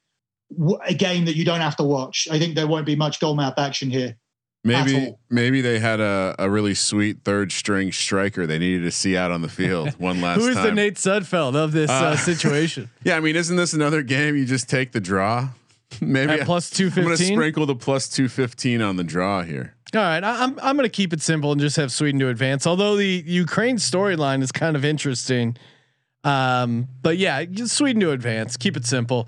a game that you don't have to watch. I think there won't be much goal map action here. Maybe Asshole. maybe they had a, a really sweet third string striker they needed to see out on the field one last Who is time. the Nate Sudfeld of this uh, Uh, situation? yeah, I mean, isn't this another game you just take the draw? Maybe At plus I'm gonna sprinkle the plus two fifteen on the draw here. All right, I, I'm I'm going to keep it simple and just have Sweden to advance. Although the Ukraine storyline is kind of interesting, um, but yeah, just Sweden to advance. Keep it simple.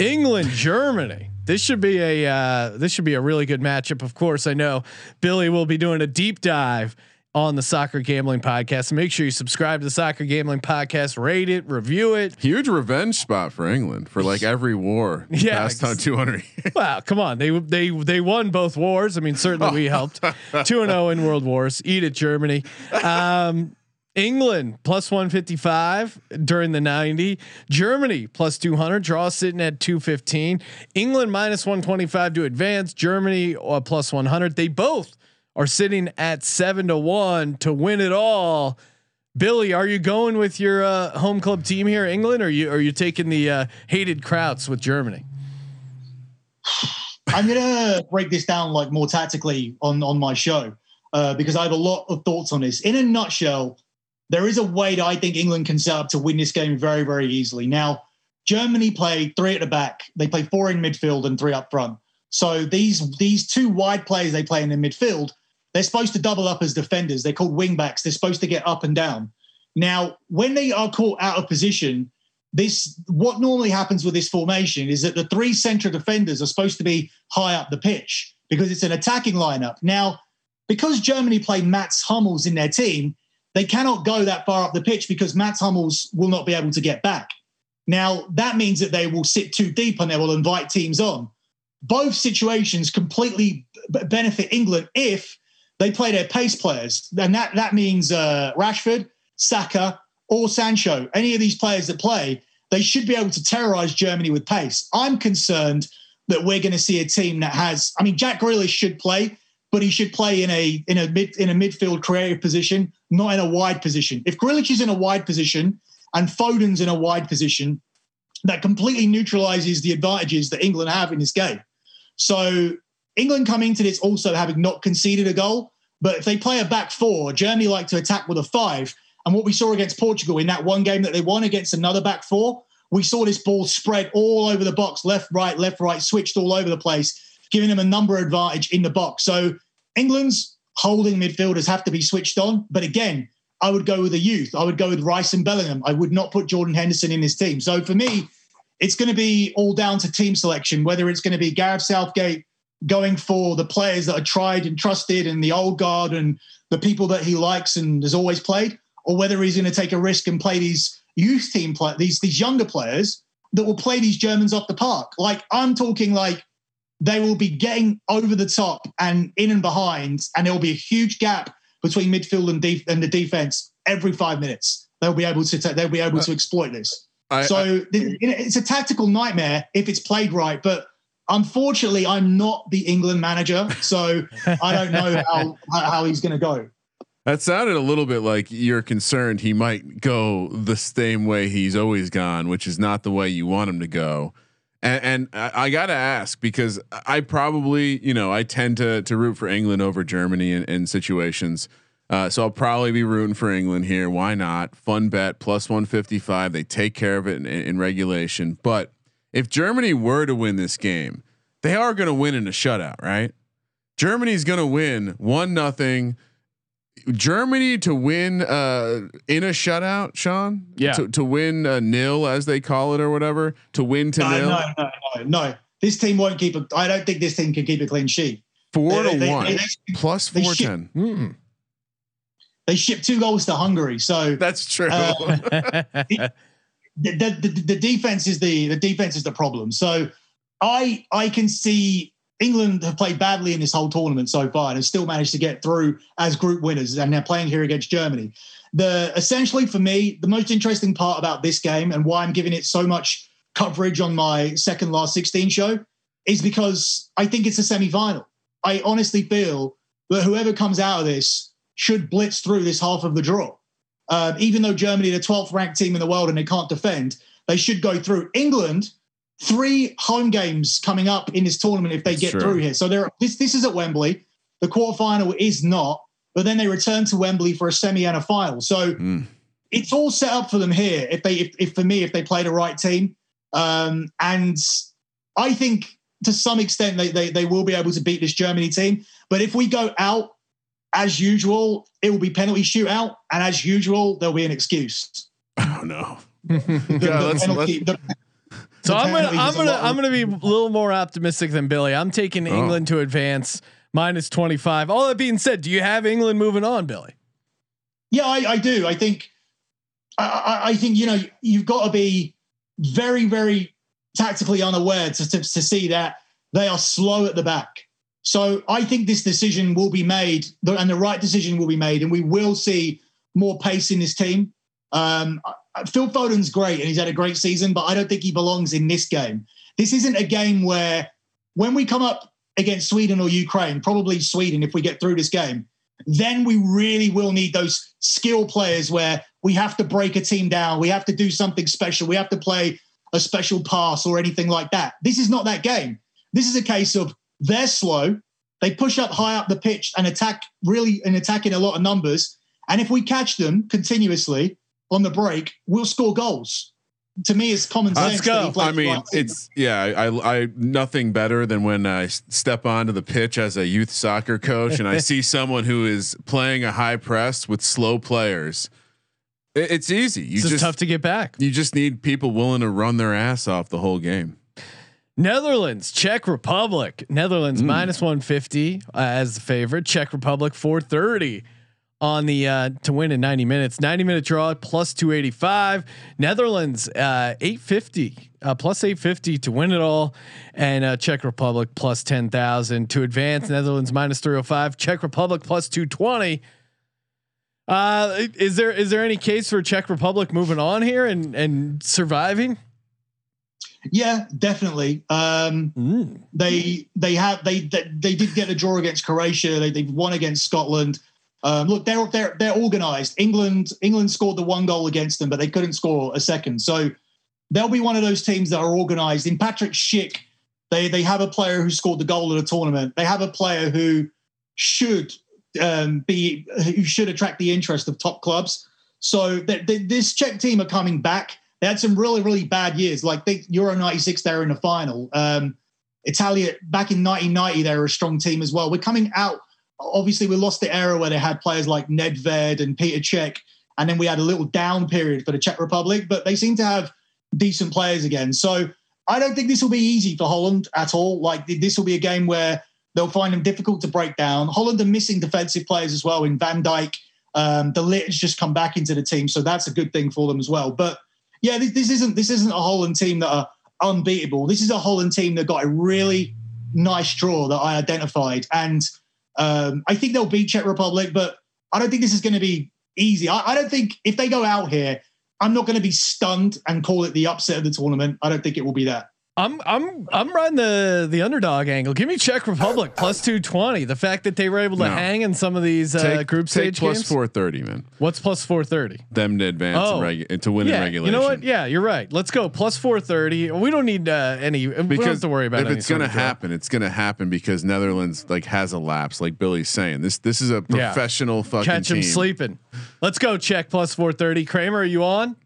England, Germany. This should be a uh, this should be a really good matchup. Of course, I know Billi will be doing a deep dive on the Soccer Gambling Podcast. Make sure you subscribe to the Soccer Gambling Podcast, rate it, review it. Huge revenge spot for England for like every war. Yeah, past on two hundred. Wow, come on. They they they won both wars. I mean, certainly we helped. 2 and 0 in world wars. Eat it Germany. Um England plus 155 during the 90. Germany plus 200. Draw sitting at 215. England minus 125 to advance. Germany uh, plus 100. They both are sitting at 7 to 1 to win it all. Billi, are you going with your uh, home club team here, England, or are you are you taking the uh, hated Krauts with Germany? I'm gonna break this down like more tactically on on my show uh, because I have a lot of thoughts on this. In a nutshell, there is a way that I think England can set up to win this game very very easily. Now, Germany play three at the back, they play four in midfield and three up front. So these these two wide players they play in the midfield, they're supposed to double up as defenders. They're called wing backs. They're supposed to get up and down. Now, when they are caught out of position, this what normally happens with this formation is that the three central defenders are supposed to be high up the pitch because it's an attacking lineup. Now, because Germany play Mats Hummels in their team, they cannot go that far up the pitch because Mats Hummels will not be able to get back. Now, that means that they will sit too deep and they will invite teams on. Both situations completely b- benefit England if they play their pace players. And that, that means uh, Rashford, Saka, or Sancho, any of these players that play, they should be able to terrorize Germany with pace. I'm concerned that we're going to see a team that has. I mean, Jack Grealish should play, but he should play in a in a mid in a midfield creative position, not in a wide position. If Grealish is in a wide position and Foden's in a wide position, that completely neutralizes the advantages that England have in this game. So England coming to this also having not conceded a goal, but if they play a back four, Germany like to attack with a five. And what we saw against Portugal in that one game that they won against another back four, we saw this ball spread all over the box, left, right, left, right, switched all over the place, giving them a number advantage in the box. So England's holding midfielders have to be switched on. But again, I would go with the youth. I would go with Rice and Bellingham. I would not put Jordan Henderson in this team. So for me, it's going to be all down to team selection, whether it's going to be Gareth Southgate going for the players that are tried and trusted and the old guard and the people that he likes and has always played, or whether he's going to take a risk and play these youth team play these these younger players that will play these Germans off the park. Like I'm talking like they will be getting over the top and in and behind, and there will be a huge gap between midfield and, def- and the defense every five minutes. They'll be able to ta- they'll be able to exploit this. I, so th- it's a tactical nightmare if it's played right, but unfortunately, I'm not the England manager, so I don't know how how he's going to go. That sounded a little bit like you're concerned he might go the same way he's always gone, which is not the way you want him to go. And, and I, got to ask because I probably, you know, I tend to to root for England over Germany in, in situations. Uh, so I'll probably be rooting for England here. Why not? Fun bet plus 155. They take care of it in, in regulation. But if Germany were to win this game, they are going to win in a shutout, right? Germany's going to win one nothing. Germany to win uh, in a shutout, Sean. Yeah. To, to win a nil, as they call it, or whatever. To win to No, nil. no, no, no, no. This team won't keep a. I don't think this team can keep a clean sheet. Four They- to they- one. they- Plus they four ship- ten. Mm. They shipped two goals to Hungary, so That's true. Uh, the, the, the, the defense is the the defense is the problem. So I I can see England have played badly in this whole tournament so far and have still managed to get through as group winners, and they're playing here against Germany. The essentially for me, the most interesting part about this game and why I'm giving it so much coverage on my second last 16 show is because I think it's a semi-final. I honestly feel that whoever comes out of this should blitz through this half of the draw. Um, even though Germany are the 12th ranked team in the world and they can't defend, they should go through. England, three home games coming up in this tournament if they That's get true. through here. So they're, this this is at Wembley. The quarterfinal is not, but then they return to Wembley for a semi and a final. So Mm. it's all set up for them here. If they, if, if for me, if they play the right team, um, and I think to some extent they, they they will be able to beat this Germany team. But if we go out as usual, it will be penalty shootout, and as usual, there'll be an excuse. oh no. The, God, the let's- penalty- let's- the- So I'm gonna I'm gonna I'm gonna be a little more optimistic than Billi. I'm taking Oh. England to advance minus 25. All that being said, do you have England moving on, Billi? Yeah, I, I do. I think, I, I, I think you know you've got to be very, very tactically unaware to, to to see that they are slow at the back. So I think this decision will be made, and the right decision will be made, and we will see more pace in this team. Um, I- Uh, Phil Foden's great, and he's had a great season, but I don't think he belongs in this game. This isn't a game where, when we come up against Sweden or Ukraine, probably Sweden if we get through this game, then we really will need those skill players where we have to break a team down, we have to do something special, we have to play a special pass or anything like that. This is not that game. This is a case of they're slow, they push up high up the pitch and attack really and attack in a lot of numbers. And if we catch them continuously on the break, we'll score goals. To me, it's common Let's sense. go. that I the mean, right it's yeah. I, I nothing better than when I step onto the pitch as a youth soccer coach and I see someone who is playing a high press with slow players. It, it's easy. You It's just just tough to get back. you just need people willing to run their ass off the whole game. Netherlands, Czech Republic. Netherlands Mm. minus 150 uh, as the favorite. Czech Republic 430 on the uh, to win in 90 minutes. 90 minute draw plus 285. Netherlands uh, 850 uh, plus 850 to win it all, and uh, Czech Republic plus 10,000 to advance. Netherlands minus 305. Czech Republic plus 220. Uh, is there is there any case for Czech Republic moving on here and and surviving? yeah, definitely. Um, Mm. they they have they they, they did get a draw against Croatia. They they've won against Scotland. Um, look, they're they're they're organised. England England scored the one goal against them, but they couldn't score a second. So they'll be one of those teams that are organised. In Patrick Schick, they they have a player who scored the goal at a tournament. They have a player who should um, be who should attract the interest of top clubs. So th- th- this Czech team are coming back. They had some really really bad years. Like they, Euro '96, they were in the final. Um, Italia back in 1990, they were a strong team as well. We're coming out. Obviously, we lost the era where they had players like Nedved and Peter Cech, and then we had a little down period for the Czech Republic. But they seem to have decent players again. So I don't think this will be easy for Holland at all. Like this will be a game where they'll find them difficult to break down. Holland are missing defensive players as well in Van Dijk. Um, de Ligt has just come back into the team, so that's a good thing for them as well. But yeah, this, this isn't this isn't a Holland team that are unbeatable. This is a Holland team that got a really nice draw that I identified, and um, I think they'll beat Czech Republic. But I don't think this is going to be easy. I, I don't think if they go out here, I'm not going to be stunned and call it the upset of the tournament. I don't think it will be that. I'm I'm I'm riding the the underdog angle. Give me Czech Republic plus two twenty. The fact that they were able to No. hang in some of these uh, take, group take stage plus four thirty, man. What's plus four thirty? Them to advance Oh. and regu- to win in Yeah, regulation. you know what? Yeah, you're right. Let's go plus four thirty. We don't need uh, any. we don't have because to worry about it. if it's gonna happen, it's gonna happen because Netherlands like has a lapse, like Billi's saying. This this is a Yeah. professional fucking Catch him sleeping. Let's go. Czech plus four thirty. Kramer, are you on?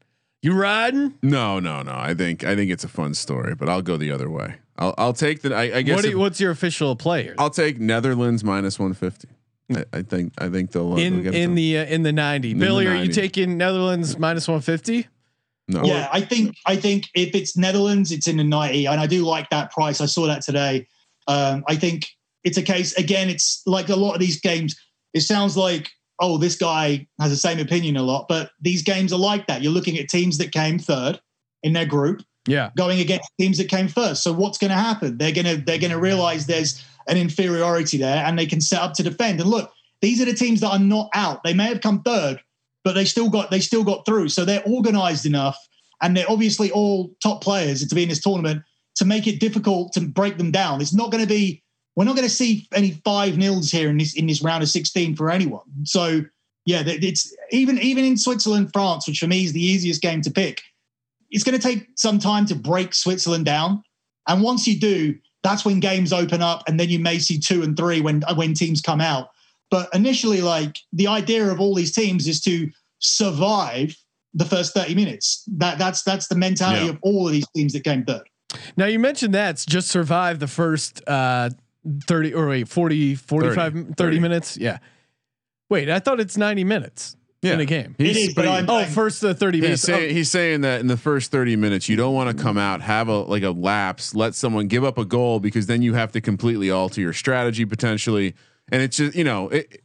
You riding? No, no, no. I think I think it's a fun story, but I'll go the other way. I'll I'll take the. I, I guess What do if- what's your official play here? I'll take Netherlands minus one fifty. I, I think I think they'll uh, they'll in get in the uh, in the ninety. In the Billi, are you taking Netherlands minus one fifty? no. Yeah, I think I think if it's Netherlands, it's in the ninety, and I do like that price. I saw that today. Um, I think it's a case again. It's like a lot of these games. It sounds like oh, this guy has the same opinion a lot, but these games are like that. You're looking at teams that came third in their group Yeah. going against teams that came first. So what's going to happen? They're going to they're going to realize there's an inferiority there, and they can set up to defend. And look, these are the teams that are not out. They may have come third, but they still got they still got through. So they're organized enough, and they're obviously all top players to be in this tournament to make it difficult to break them down. It's not going to be. We're not going to see any five nils here in this in this round of 16 for anyone. So yeah, it's even even in Switzerland, France, which for me is the easiest game to pick. It's going to take some time to break Switzerland down, and once you do, that's when games open up, and then you may see two and three when when teams come out. But initially, like the idea of all these teams is to survive the first 30 minutes. That that's that's the mentality Yeah. of all of these teams that came third. Now you mentioned that's just survive the first uh 30 or wait 40 45 30, 30. minutes. Yeah. Wait, I thought it's 90 minutes in a game. It is, but I'm- Oh, first the 30 He's minutes. saying, Oh, he's saying that in the first 30 minutes, you don't want to come out, have a like a lapse, let someone give up a goal because then you have to completely alter your strategy potentially. And it's just, you know, it,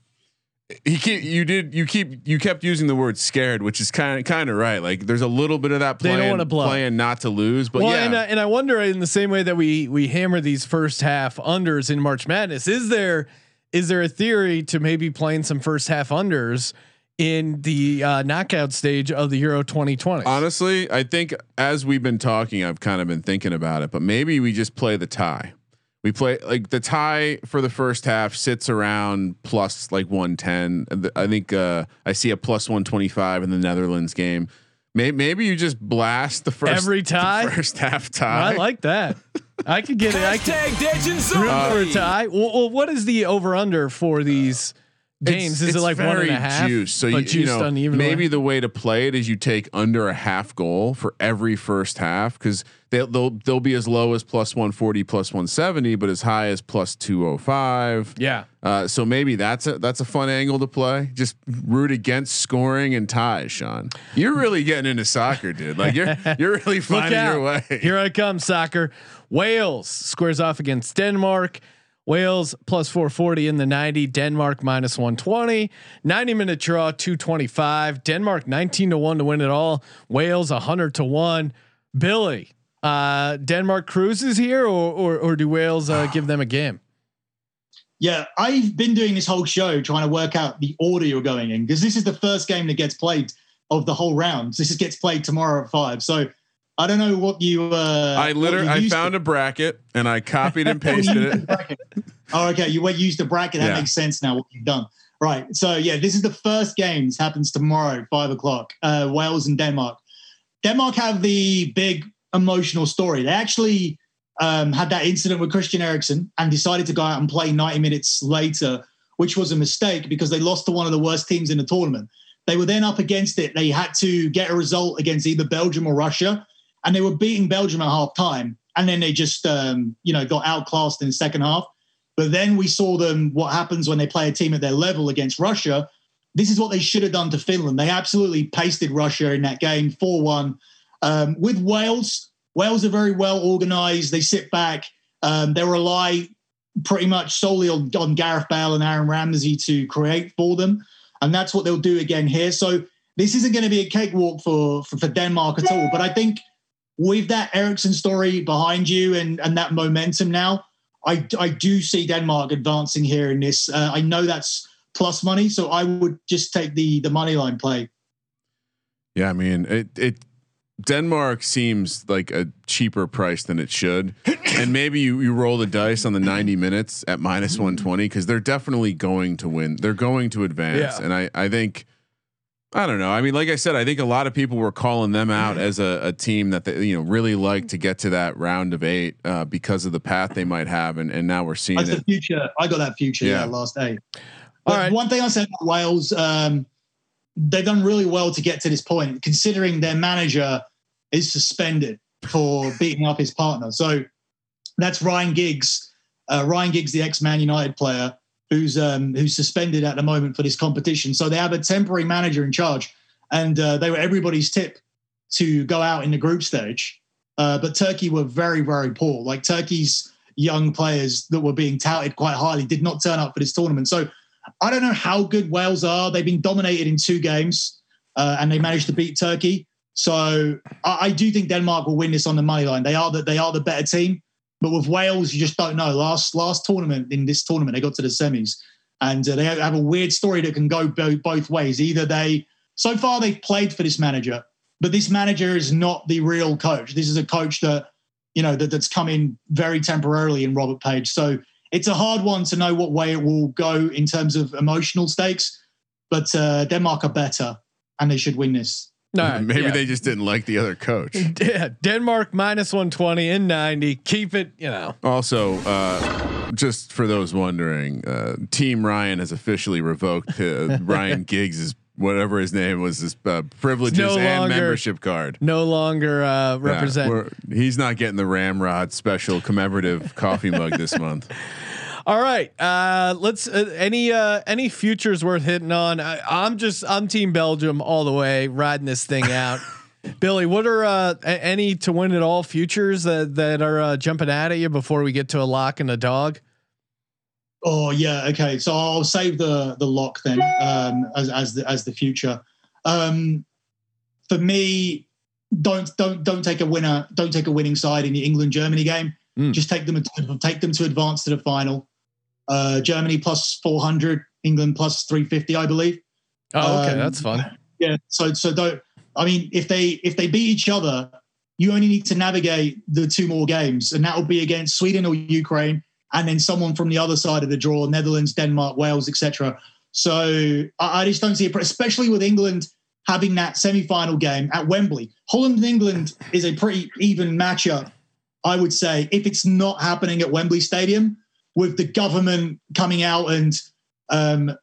he keep you did you keep you kept using the word scared, which is kind of kind of right. Like there's a little bit of that playing, playing not to lose, but well, yeah, and, I, and I wonder in the same way that we we hammer these first half unders in March Madness, is there is there a theory to maybe playing some first half unders in the uh, knockout stage of the Euro 2020? Honestly, I think as we've been talking, I've kind of been thinking about it, but maybe we just play the tie. We play like the tie for the first half sits around plus like 110. I think uh, I see a plus 125 in the Netherlands game. Maybe, maybe you just blast the first Every tie? first half tie. I like that. I could get it. I could Hashtag Dejan room Uh, for a tie. Well, well, what is the over under for these games? is it like one and a. So you, you know, maybe the way to play it is you take under a half goal for every first half because they'll, they'll they'll be as low as plus 140, plus 170, but as high as plus 205. Yeah. Uh, so maybe that's a that's a fun angle to play. Just root against scoring and ties, Sean. You're really getting into soccer, dude. Like you're you're really finding your way. Here I come, soccer. Wales squares off against Denmark. Wales plus 440 in the 90, Denmark minus 120, 90 minute draw 225, Denmark 19 to 1 to win it all, Wales 100 to 1. Billi, uh, Denmark cruises here or, or, or do Wales uh, give them a game? Yeah, I've been doing this whole show trying to work out the order you're going in because this is the first game that gets played of the whole round. This gets played tomorrow at five. So I don't know what you. Uh, I literally I found a bracket and I copied and pasted it. Oh, okay. You went use the bracket. That Yeah. makes sense now. What you've done, right? So yeah, this is the first game. This happens tomorrow, five o'clock. Uh, Wales and Denmark. Denmark have the big emotional story. They actually um, had that incident with Christian Eriksen and decided to go out and play 90 minutes later, which was a mistake because they lost to one of the worst teams in the tournament. They were then up against it. They had to get a result against either Belgium or Russia, and they were beating Belgium at half time. And then they just, um, you know, got outclassed in the second half. But then we saw them what happens when they play a team at their level against Russia. This is what they should have done to Finland. They absolutely pasted Russia in that game 4 1. Um, with Wales, Wales are very well organized. They sit back, um, they rely pretty much solely on, on Gareth Bale and Aaron Ramsey to create for them. And that's what they'll do again here. So this isn't going to be a cakewalk for, for, for Denmark at all. But I think with that Eriksen story behind you and, and that momentum now, I, I do see Denmark advancing here in this. Uh, I know that's plus money, so I would just take the the money line play. Yeah, I mean it. It Denmark seems like a cheaper price than it should, and maybe you you roll the dice on the ninety minutes at minus one twenty because they're definitely going to win. They're going to advance, Yeah. and I I think. I don't know. I mean, like I said, I think a lot of people were calling them out as a, a team that they, you know really like to get to that round of eight uh, because of the path they might have, and, and now we're seeing That's the future. I got that future. Yeah. Yeah, last eight. All right. one thing I said about Wales, um, they've done really well to get to this point, considering their manager is suspended for beating up his partner. So that's Ryan Giggs. Uh, Ryan Giggs, the ex-Man United player, who's um, who's suspended at the moment for this competition. So they have a temporary manager in charge, and uh, they were everybody's tip to go out in the group stage. Uh, but Turkey were very, very poor. Like Turkey's young players that were being touted quite highly did not turn up for this tournament. So I don't know how good Wales are. They've been dominated in two games, uh, and they managed to beat Turkey. So I, I do think Denmark will win this on the money line. They are the, they are the better team, but with Wales, you just don't know. Last last tournament in this tournament, they got to the semis, and uh, they have a weird story that can go bo- both ways. Either they so far they've played for this manager, but this manager is not the real coach. This is a coach that you know that, that's come in very temporarily in Robert Page. So it's a hard one to know what way it will go in terms of emotional stakes. But uh, Denmark are better, and they should win this. Right, Maybe yeah. they just didn't like the other coach. Yeah, Denmark minus 120 in 90. Keep it, you know. Also, uh, just for those wondering, uh, Team Ryan has officially revoked uh, Ryan Giggs's whatever his name was, his uh, privileges No and longer- membership card. No longer uh, represent. we're- he's not getting the Ramrod special commemorative coffee mug this month. All right. Uh, let's uh, any uh, any futures worth hitting on. I, I'm just I'm Team Belgium all the way, riding this thing out. Billi, what are uh, any to win at all futures that that are uh, jumping out at you before we get to a lock and a dog? Oh yeah, okay. So I'll save the the lock then um, as as the as the future. Um, for me, don't don't don't take a winner. Don't take a winning side in the England Germany game. Mm. Just take them to, take them to advance to the final. Uh, Germany plus four hundred, England plus three fifty, I believe. Oh, okay, Um, that's fun. Yeah. So so don't. I mean, if they if they beat each other, you only need to navigate the two more games, and that will be against Sweden or Ukraine, and then someone from the other side of the draw: Netherlands, Denmark, Wales, etc. So I, I just don't see it, especially with England having that semi-final game at Wembley. Holland and England is a pretty even matchup, I would say, if it's not happening at Wembley Stadium, with the government coming out and um,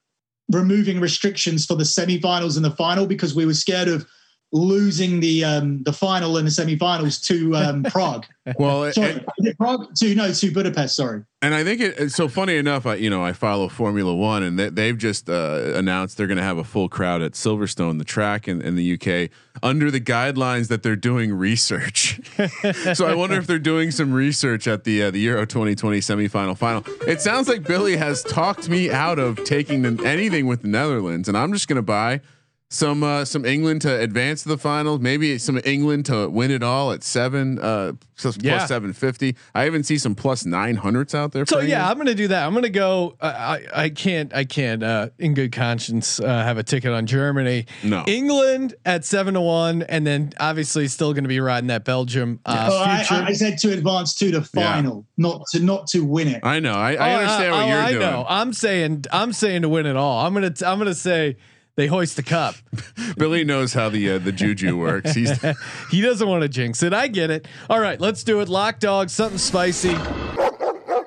removing restrictions for the semi-finals and the final because we were scared of losing the um, the final and the semi-finals to um, Prague. Well, it- Sorry, is it Prague to no to Budapest. Sorry. And I think it, it's so funny enough. I you know I follow Formula One, and they, they've just uh, announced they're going to have a full crowd at Silverstone, the track in, in the UK, under the guidelines that they're doing research. so I wonder if they're doing some research at the uh, the Euro 2020 semifinal final. It sounds like Billi has talked me out of taking the, anything with the Netherlands, and I'm just going to buy some uh, some England to advance to the finals. Maybe some England to win it all at seven uh, plus, Yeah. plus seven fifty. I even see some plus nine hundreds out there. So for yeah, England. I'm gonna do that. I'm gonna go. Uh, I I can't I can't uh, in good conscience uh, have a ticket on Germany. No. England at seven to one, and then obviously still gonna be riding that Belgium uh, Oh, I, future. I said to advance to the Yeah. final, not to not to win it. I know. I, I Oh, understand uh, what oh, you're I doing. know. I'm saying I'm saying to win it all. I'm gonna t- I'm gonna say they hoist the cup. Billi knows how the uh, the juju works. He's he doesn't want to jinx it. I get it. All right, let's do it. Lock dog, something spicy.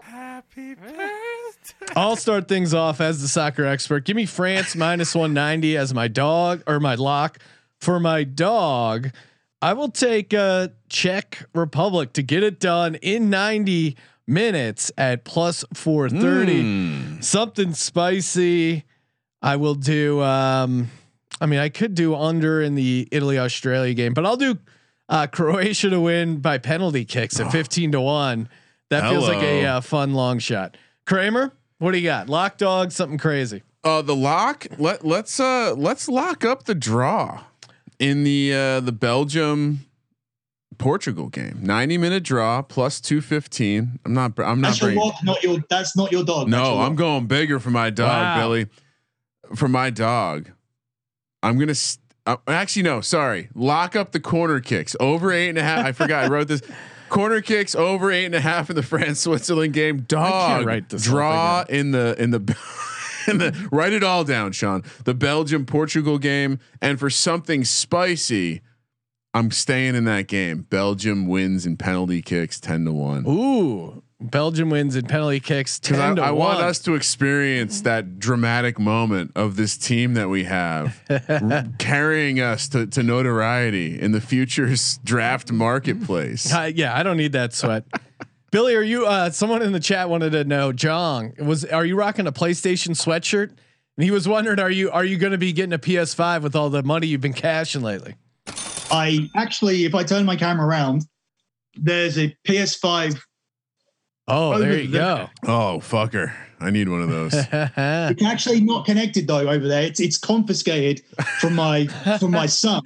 Happy birthday. I'll start things off as the soccer expert. Give me France minus 190 as my dog or my lock. For my dog, I will take uh, Czech Republic to get it done in 90 minutes at plus 430. Something spicy. I will do. Um, I mean, I could do under in the Italy Australia game, but I'll do uh, Croatia to win by penalty kicks at 15 to 1. That feels like a uh, fun long shot. Kramer, what do you got? Lock dog, something crazy. uh, the lock. Let let's uh let's lock up the draw in the uh the Belgium Portugal game. 90 minute draw plus 215. I'm not I'm not That's your bringing lock, not your. That's not your dog. That's No, your I'm going bigger for my dog, Wow. Billi. For my dog, I'm gonna. St- Uh, actually, no. Sorry. Lock up the corner kicks over eight and a half. I forgot. I wrote this. Corner kicks over eight and a half in the France Switzerland game. Dog write this draw in the in the. in the write it all down, Sean. The Belgium Portugal game, and for something spicy, I'm staying in that game. Belgium wins in penalty kicks, ten to one. Ooh, Belgium wins in penalty kicks. Ten I, to I want us to experience that dramatic moment of this team that we have r- carrying us to, to notoriety in the future's draft marketplace. Uh, yeah, I don't need that sweat. Billi, are you? Uh, someone in the chat wanted to know. Jong was. Are you rocking a PlayStation sweatshirt? And he was wondering, are you are you going to be getting a PS5 with all the money you've been cashing lately? I actually, if I turn my camera around, there's a PS5. Oh, Over there you go! Oh fucker! I need one of those. It's actually not connected though over there. It's it's confiscated from my from my son.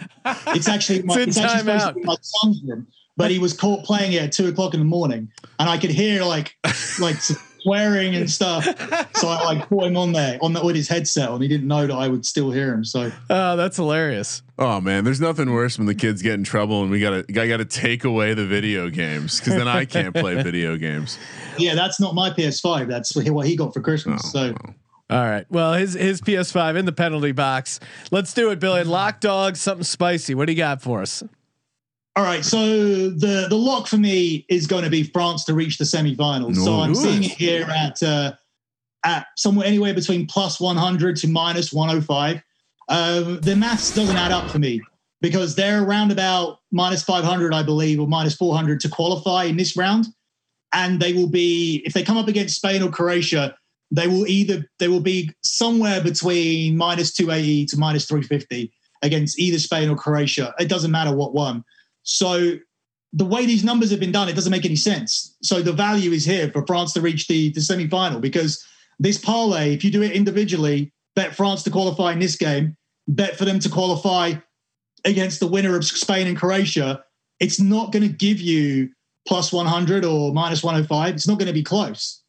It's actually my, It's it's, actually supposed timeout. to be my son's room, but he was caught playing it at two o'clock in the morning, and I could hear like like swearing and stuff. So I like put him on there on the, with his headset and He didn't know that I would still hear him. So oh, that's hilarious. oh man, there's nothing worse when the kids get in trouble and we gotta I gotta take away the video games because then I can't play video games. yeah, that's not my PS5. That's what he got for Christmas. Oh, so. All right. Well, his his PS5 in the penalty box. Let's do it, Billi. Lock dog, something spicy. What do you got for us? All right, so the the lock for me is going to be France to reach the semi-finals. So I'm seeing it here at uh, at somewhere anywhere between plus 100 to minus 105. Um, the maths doesn't add up for me because they're around about minus 500, I believe, or minus 400 to qualify in this round, and they will be if they come up against Spain or Croatia, they will either they will be somewhere between minus 280 to minus 350 against either Spain or Croatia. It doesn't matter what one. So the way these numbers have been done, it doesn't make any sense. So the value is here for France to reach the, the semi-final because this parlay, if you do it individually, bet France to qualify in this game, bet for them to qualify against the winner of Spain and Croatia, it's not going to give you plus 100 or minus 105. It's not going to be close.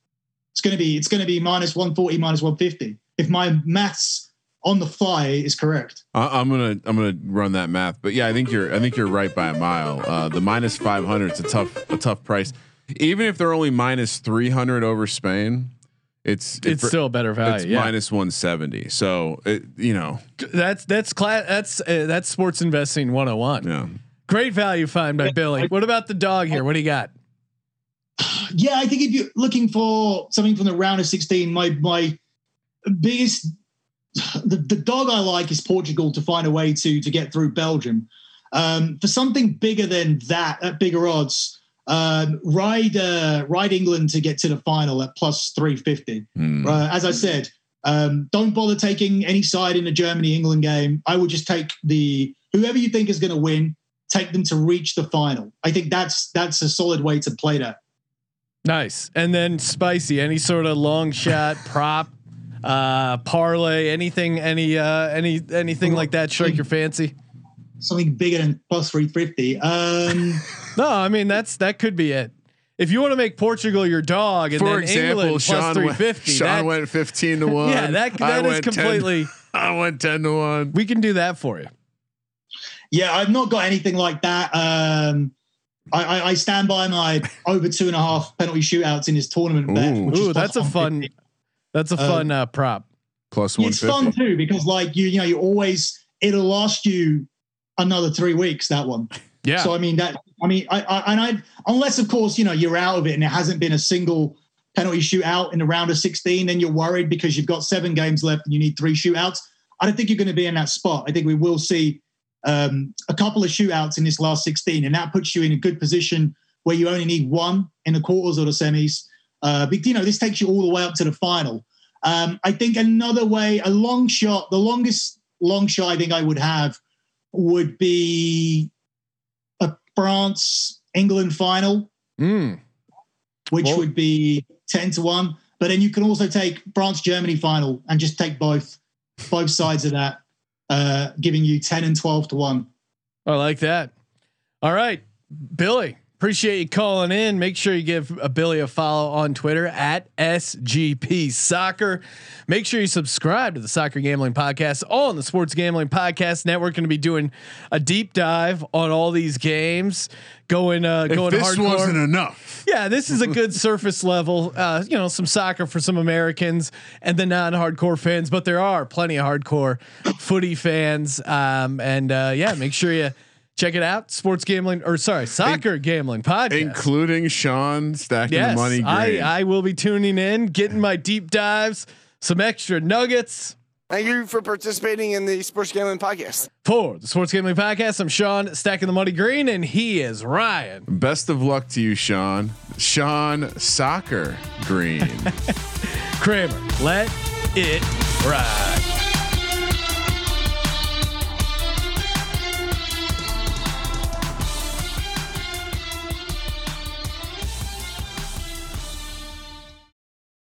It's going to be it's going to be minus 140, minus 150. If my maths on the fly is correct. I, I'm gonna I'm gonna run that math, but yeah, I think you're I think you're right by a mile. Uh, the minus 500 is a tough a tough price. Even if they're only minus 300 over Spain, it's It's br- still a better value. it's yeah. minus 170. So it, you know, That's that's class. That's uh, that's sports investing 101. yeah. Great value find by Billi. What about the dog here? What do you got? Yeah, I think if you're looking for something from the round of 16, my my biggest the, the dog I like is Portugal to find a way to to get through Belgium. Um, for something bigger than that, at bigger odds, um, ride uh, ride England to get to the final at plus 350. Hmm. Uh, as I said, um, don't bother taking any side in the Germany England game. I would just take the whoever you think is going to win. Take them to reach the final. I think that's that's a solid way to play that. Nice. And then spicy. Any sort of long shot prop, uh, parlay, anything, any, uh, any, anything like that strike your fancy? Something bigger than plus three fifty. Um, No, I mean that's that could be it. If you want to make Portugal your dog, and For then example, England Sean plus three went, Sean that, went 15 to 1. yeah, that I that is went 10 completely. I went 10 to 1. We can do that for you. yeah, I've not got anything like that. Um, I, I, I stand by my over two and a half penalty shootouts in this tournament bet. Ooh. Which Ooh, plus that's a 150. fun. That's a Uh, fun uh, prop. one. It's fun too because like you you know you always it'll last you another three weeks that one. Yeah. So I mean that I mean I, I and I unless of course you know you're out of it and there hasn't been a single penalty shootout in the round of 16, then you're worried because you've got seven games left and you need three shootouts. I don't think you're going to be in that spot. I think we will see um, a couple of shootouts in this last 16, and that puts you in a good position where you only need one in the quarters or the semis. Uh, but you know this takes you all the way up to the final. Um, I think another way, a long shot, the longest long shot I think I would have would be a France England final, Mm. which Well- would be 10 to 1. But then you can also take France Germany final and just take both both sides of that, uh, giving you 10 and 12 to 1. I like that. All right, Billi. Appreciate you calling in. Make sure you give a Billi a follow on Twitter at SGP Soccer. Make sure you subscribe to the Soccer Gambling Podcast All on the Sports Gambling Podcast Network. Going to be doing a deep dive on all these games. Going, uh, If going this hardcore. wasn't enough, Yeah, this is a good surface level. Uh, you know, some soccer for some Americans and the non-hardcore fans, but there are plenty of hardcore footy fans. Um, and uh, yeah, make sure you check it out. Sports gambling, or sorry, soccer gambling podcast. including Sean stacking yes, the money. I green. I will be tuning in, getting my deep dives, some extra nuggets. Thank you for participating in the Sports Gambling Podcast. For the Sports Gambling Podcast, I'm Sean stacking the money green, and he is Ryan. Best of luck to you, Sean. Sean Soccer Green. Kramer. Let it ride.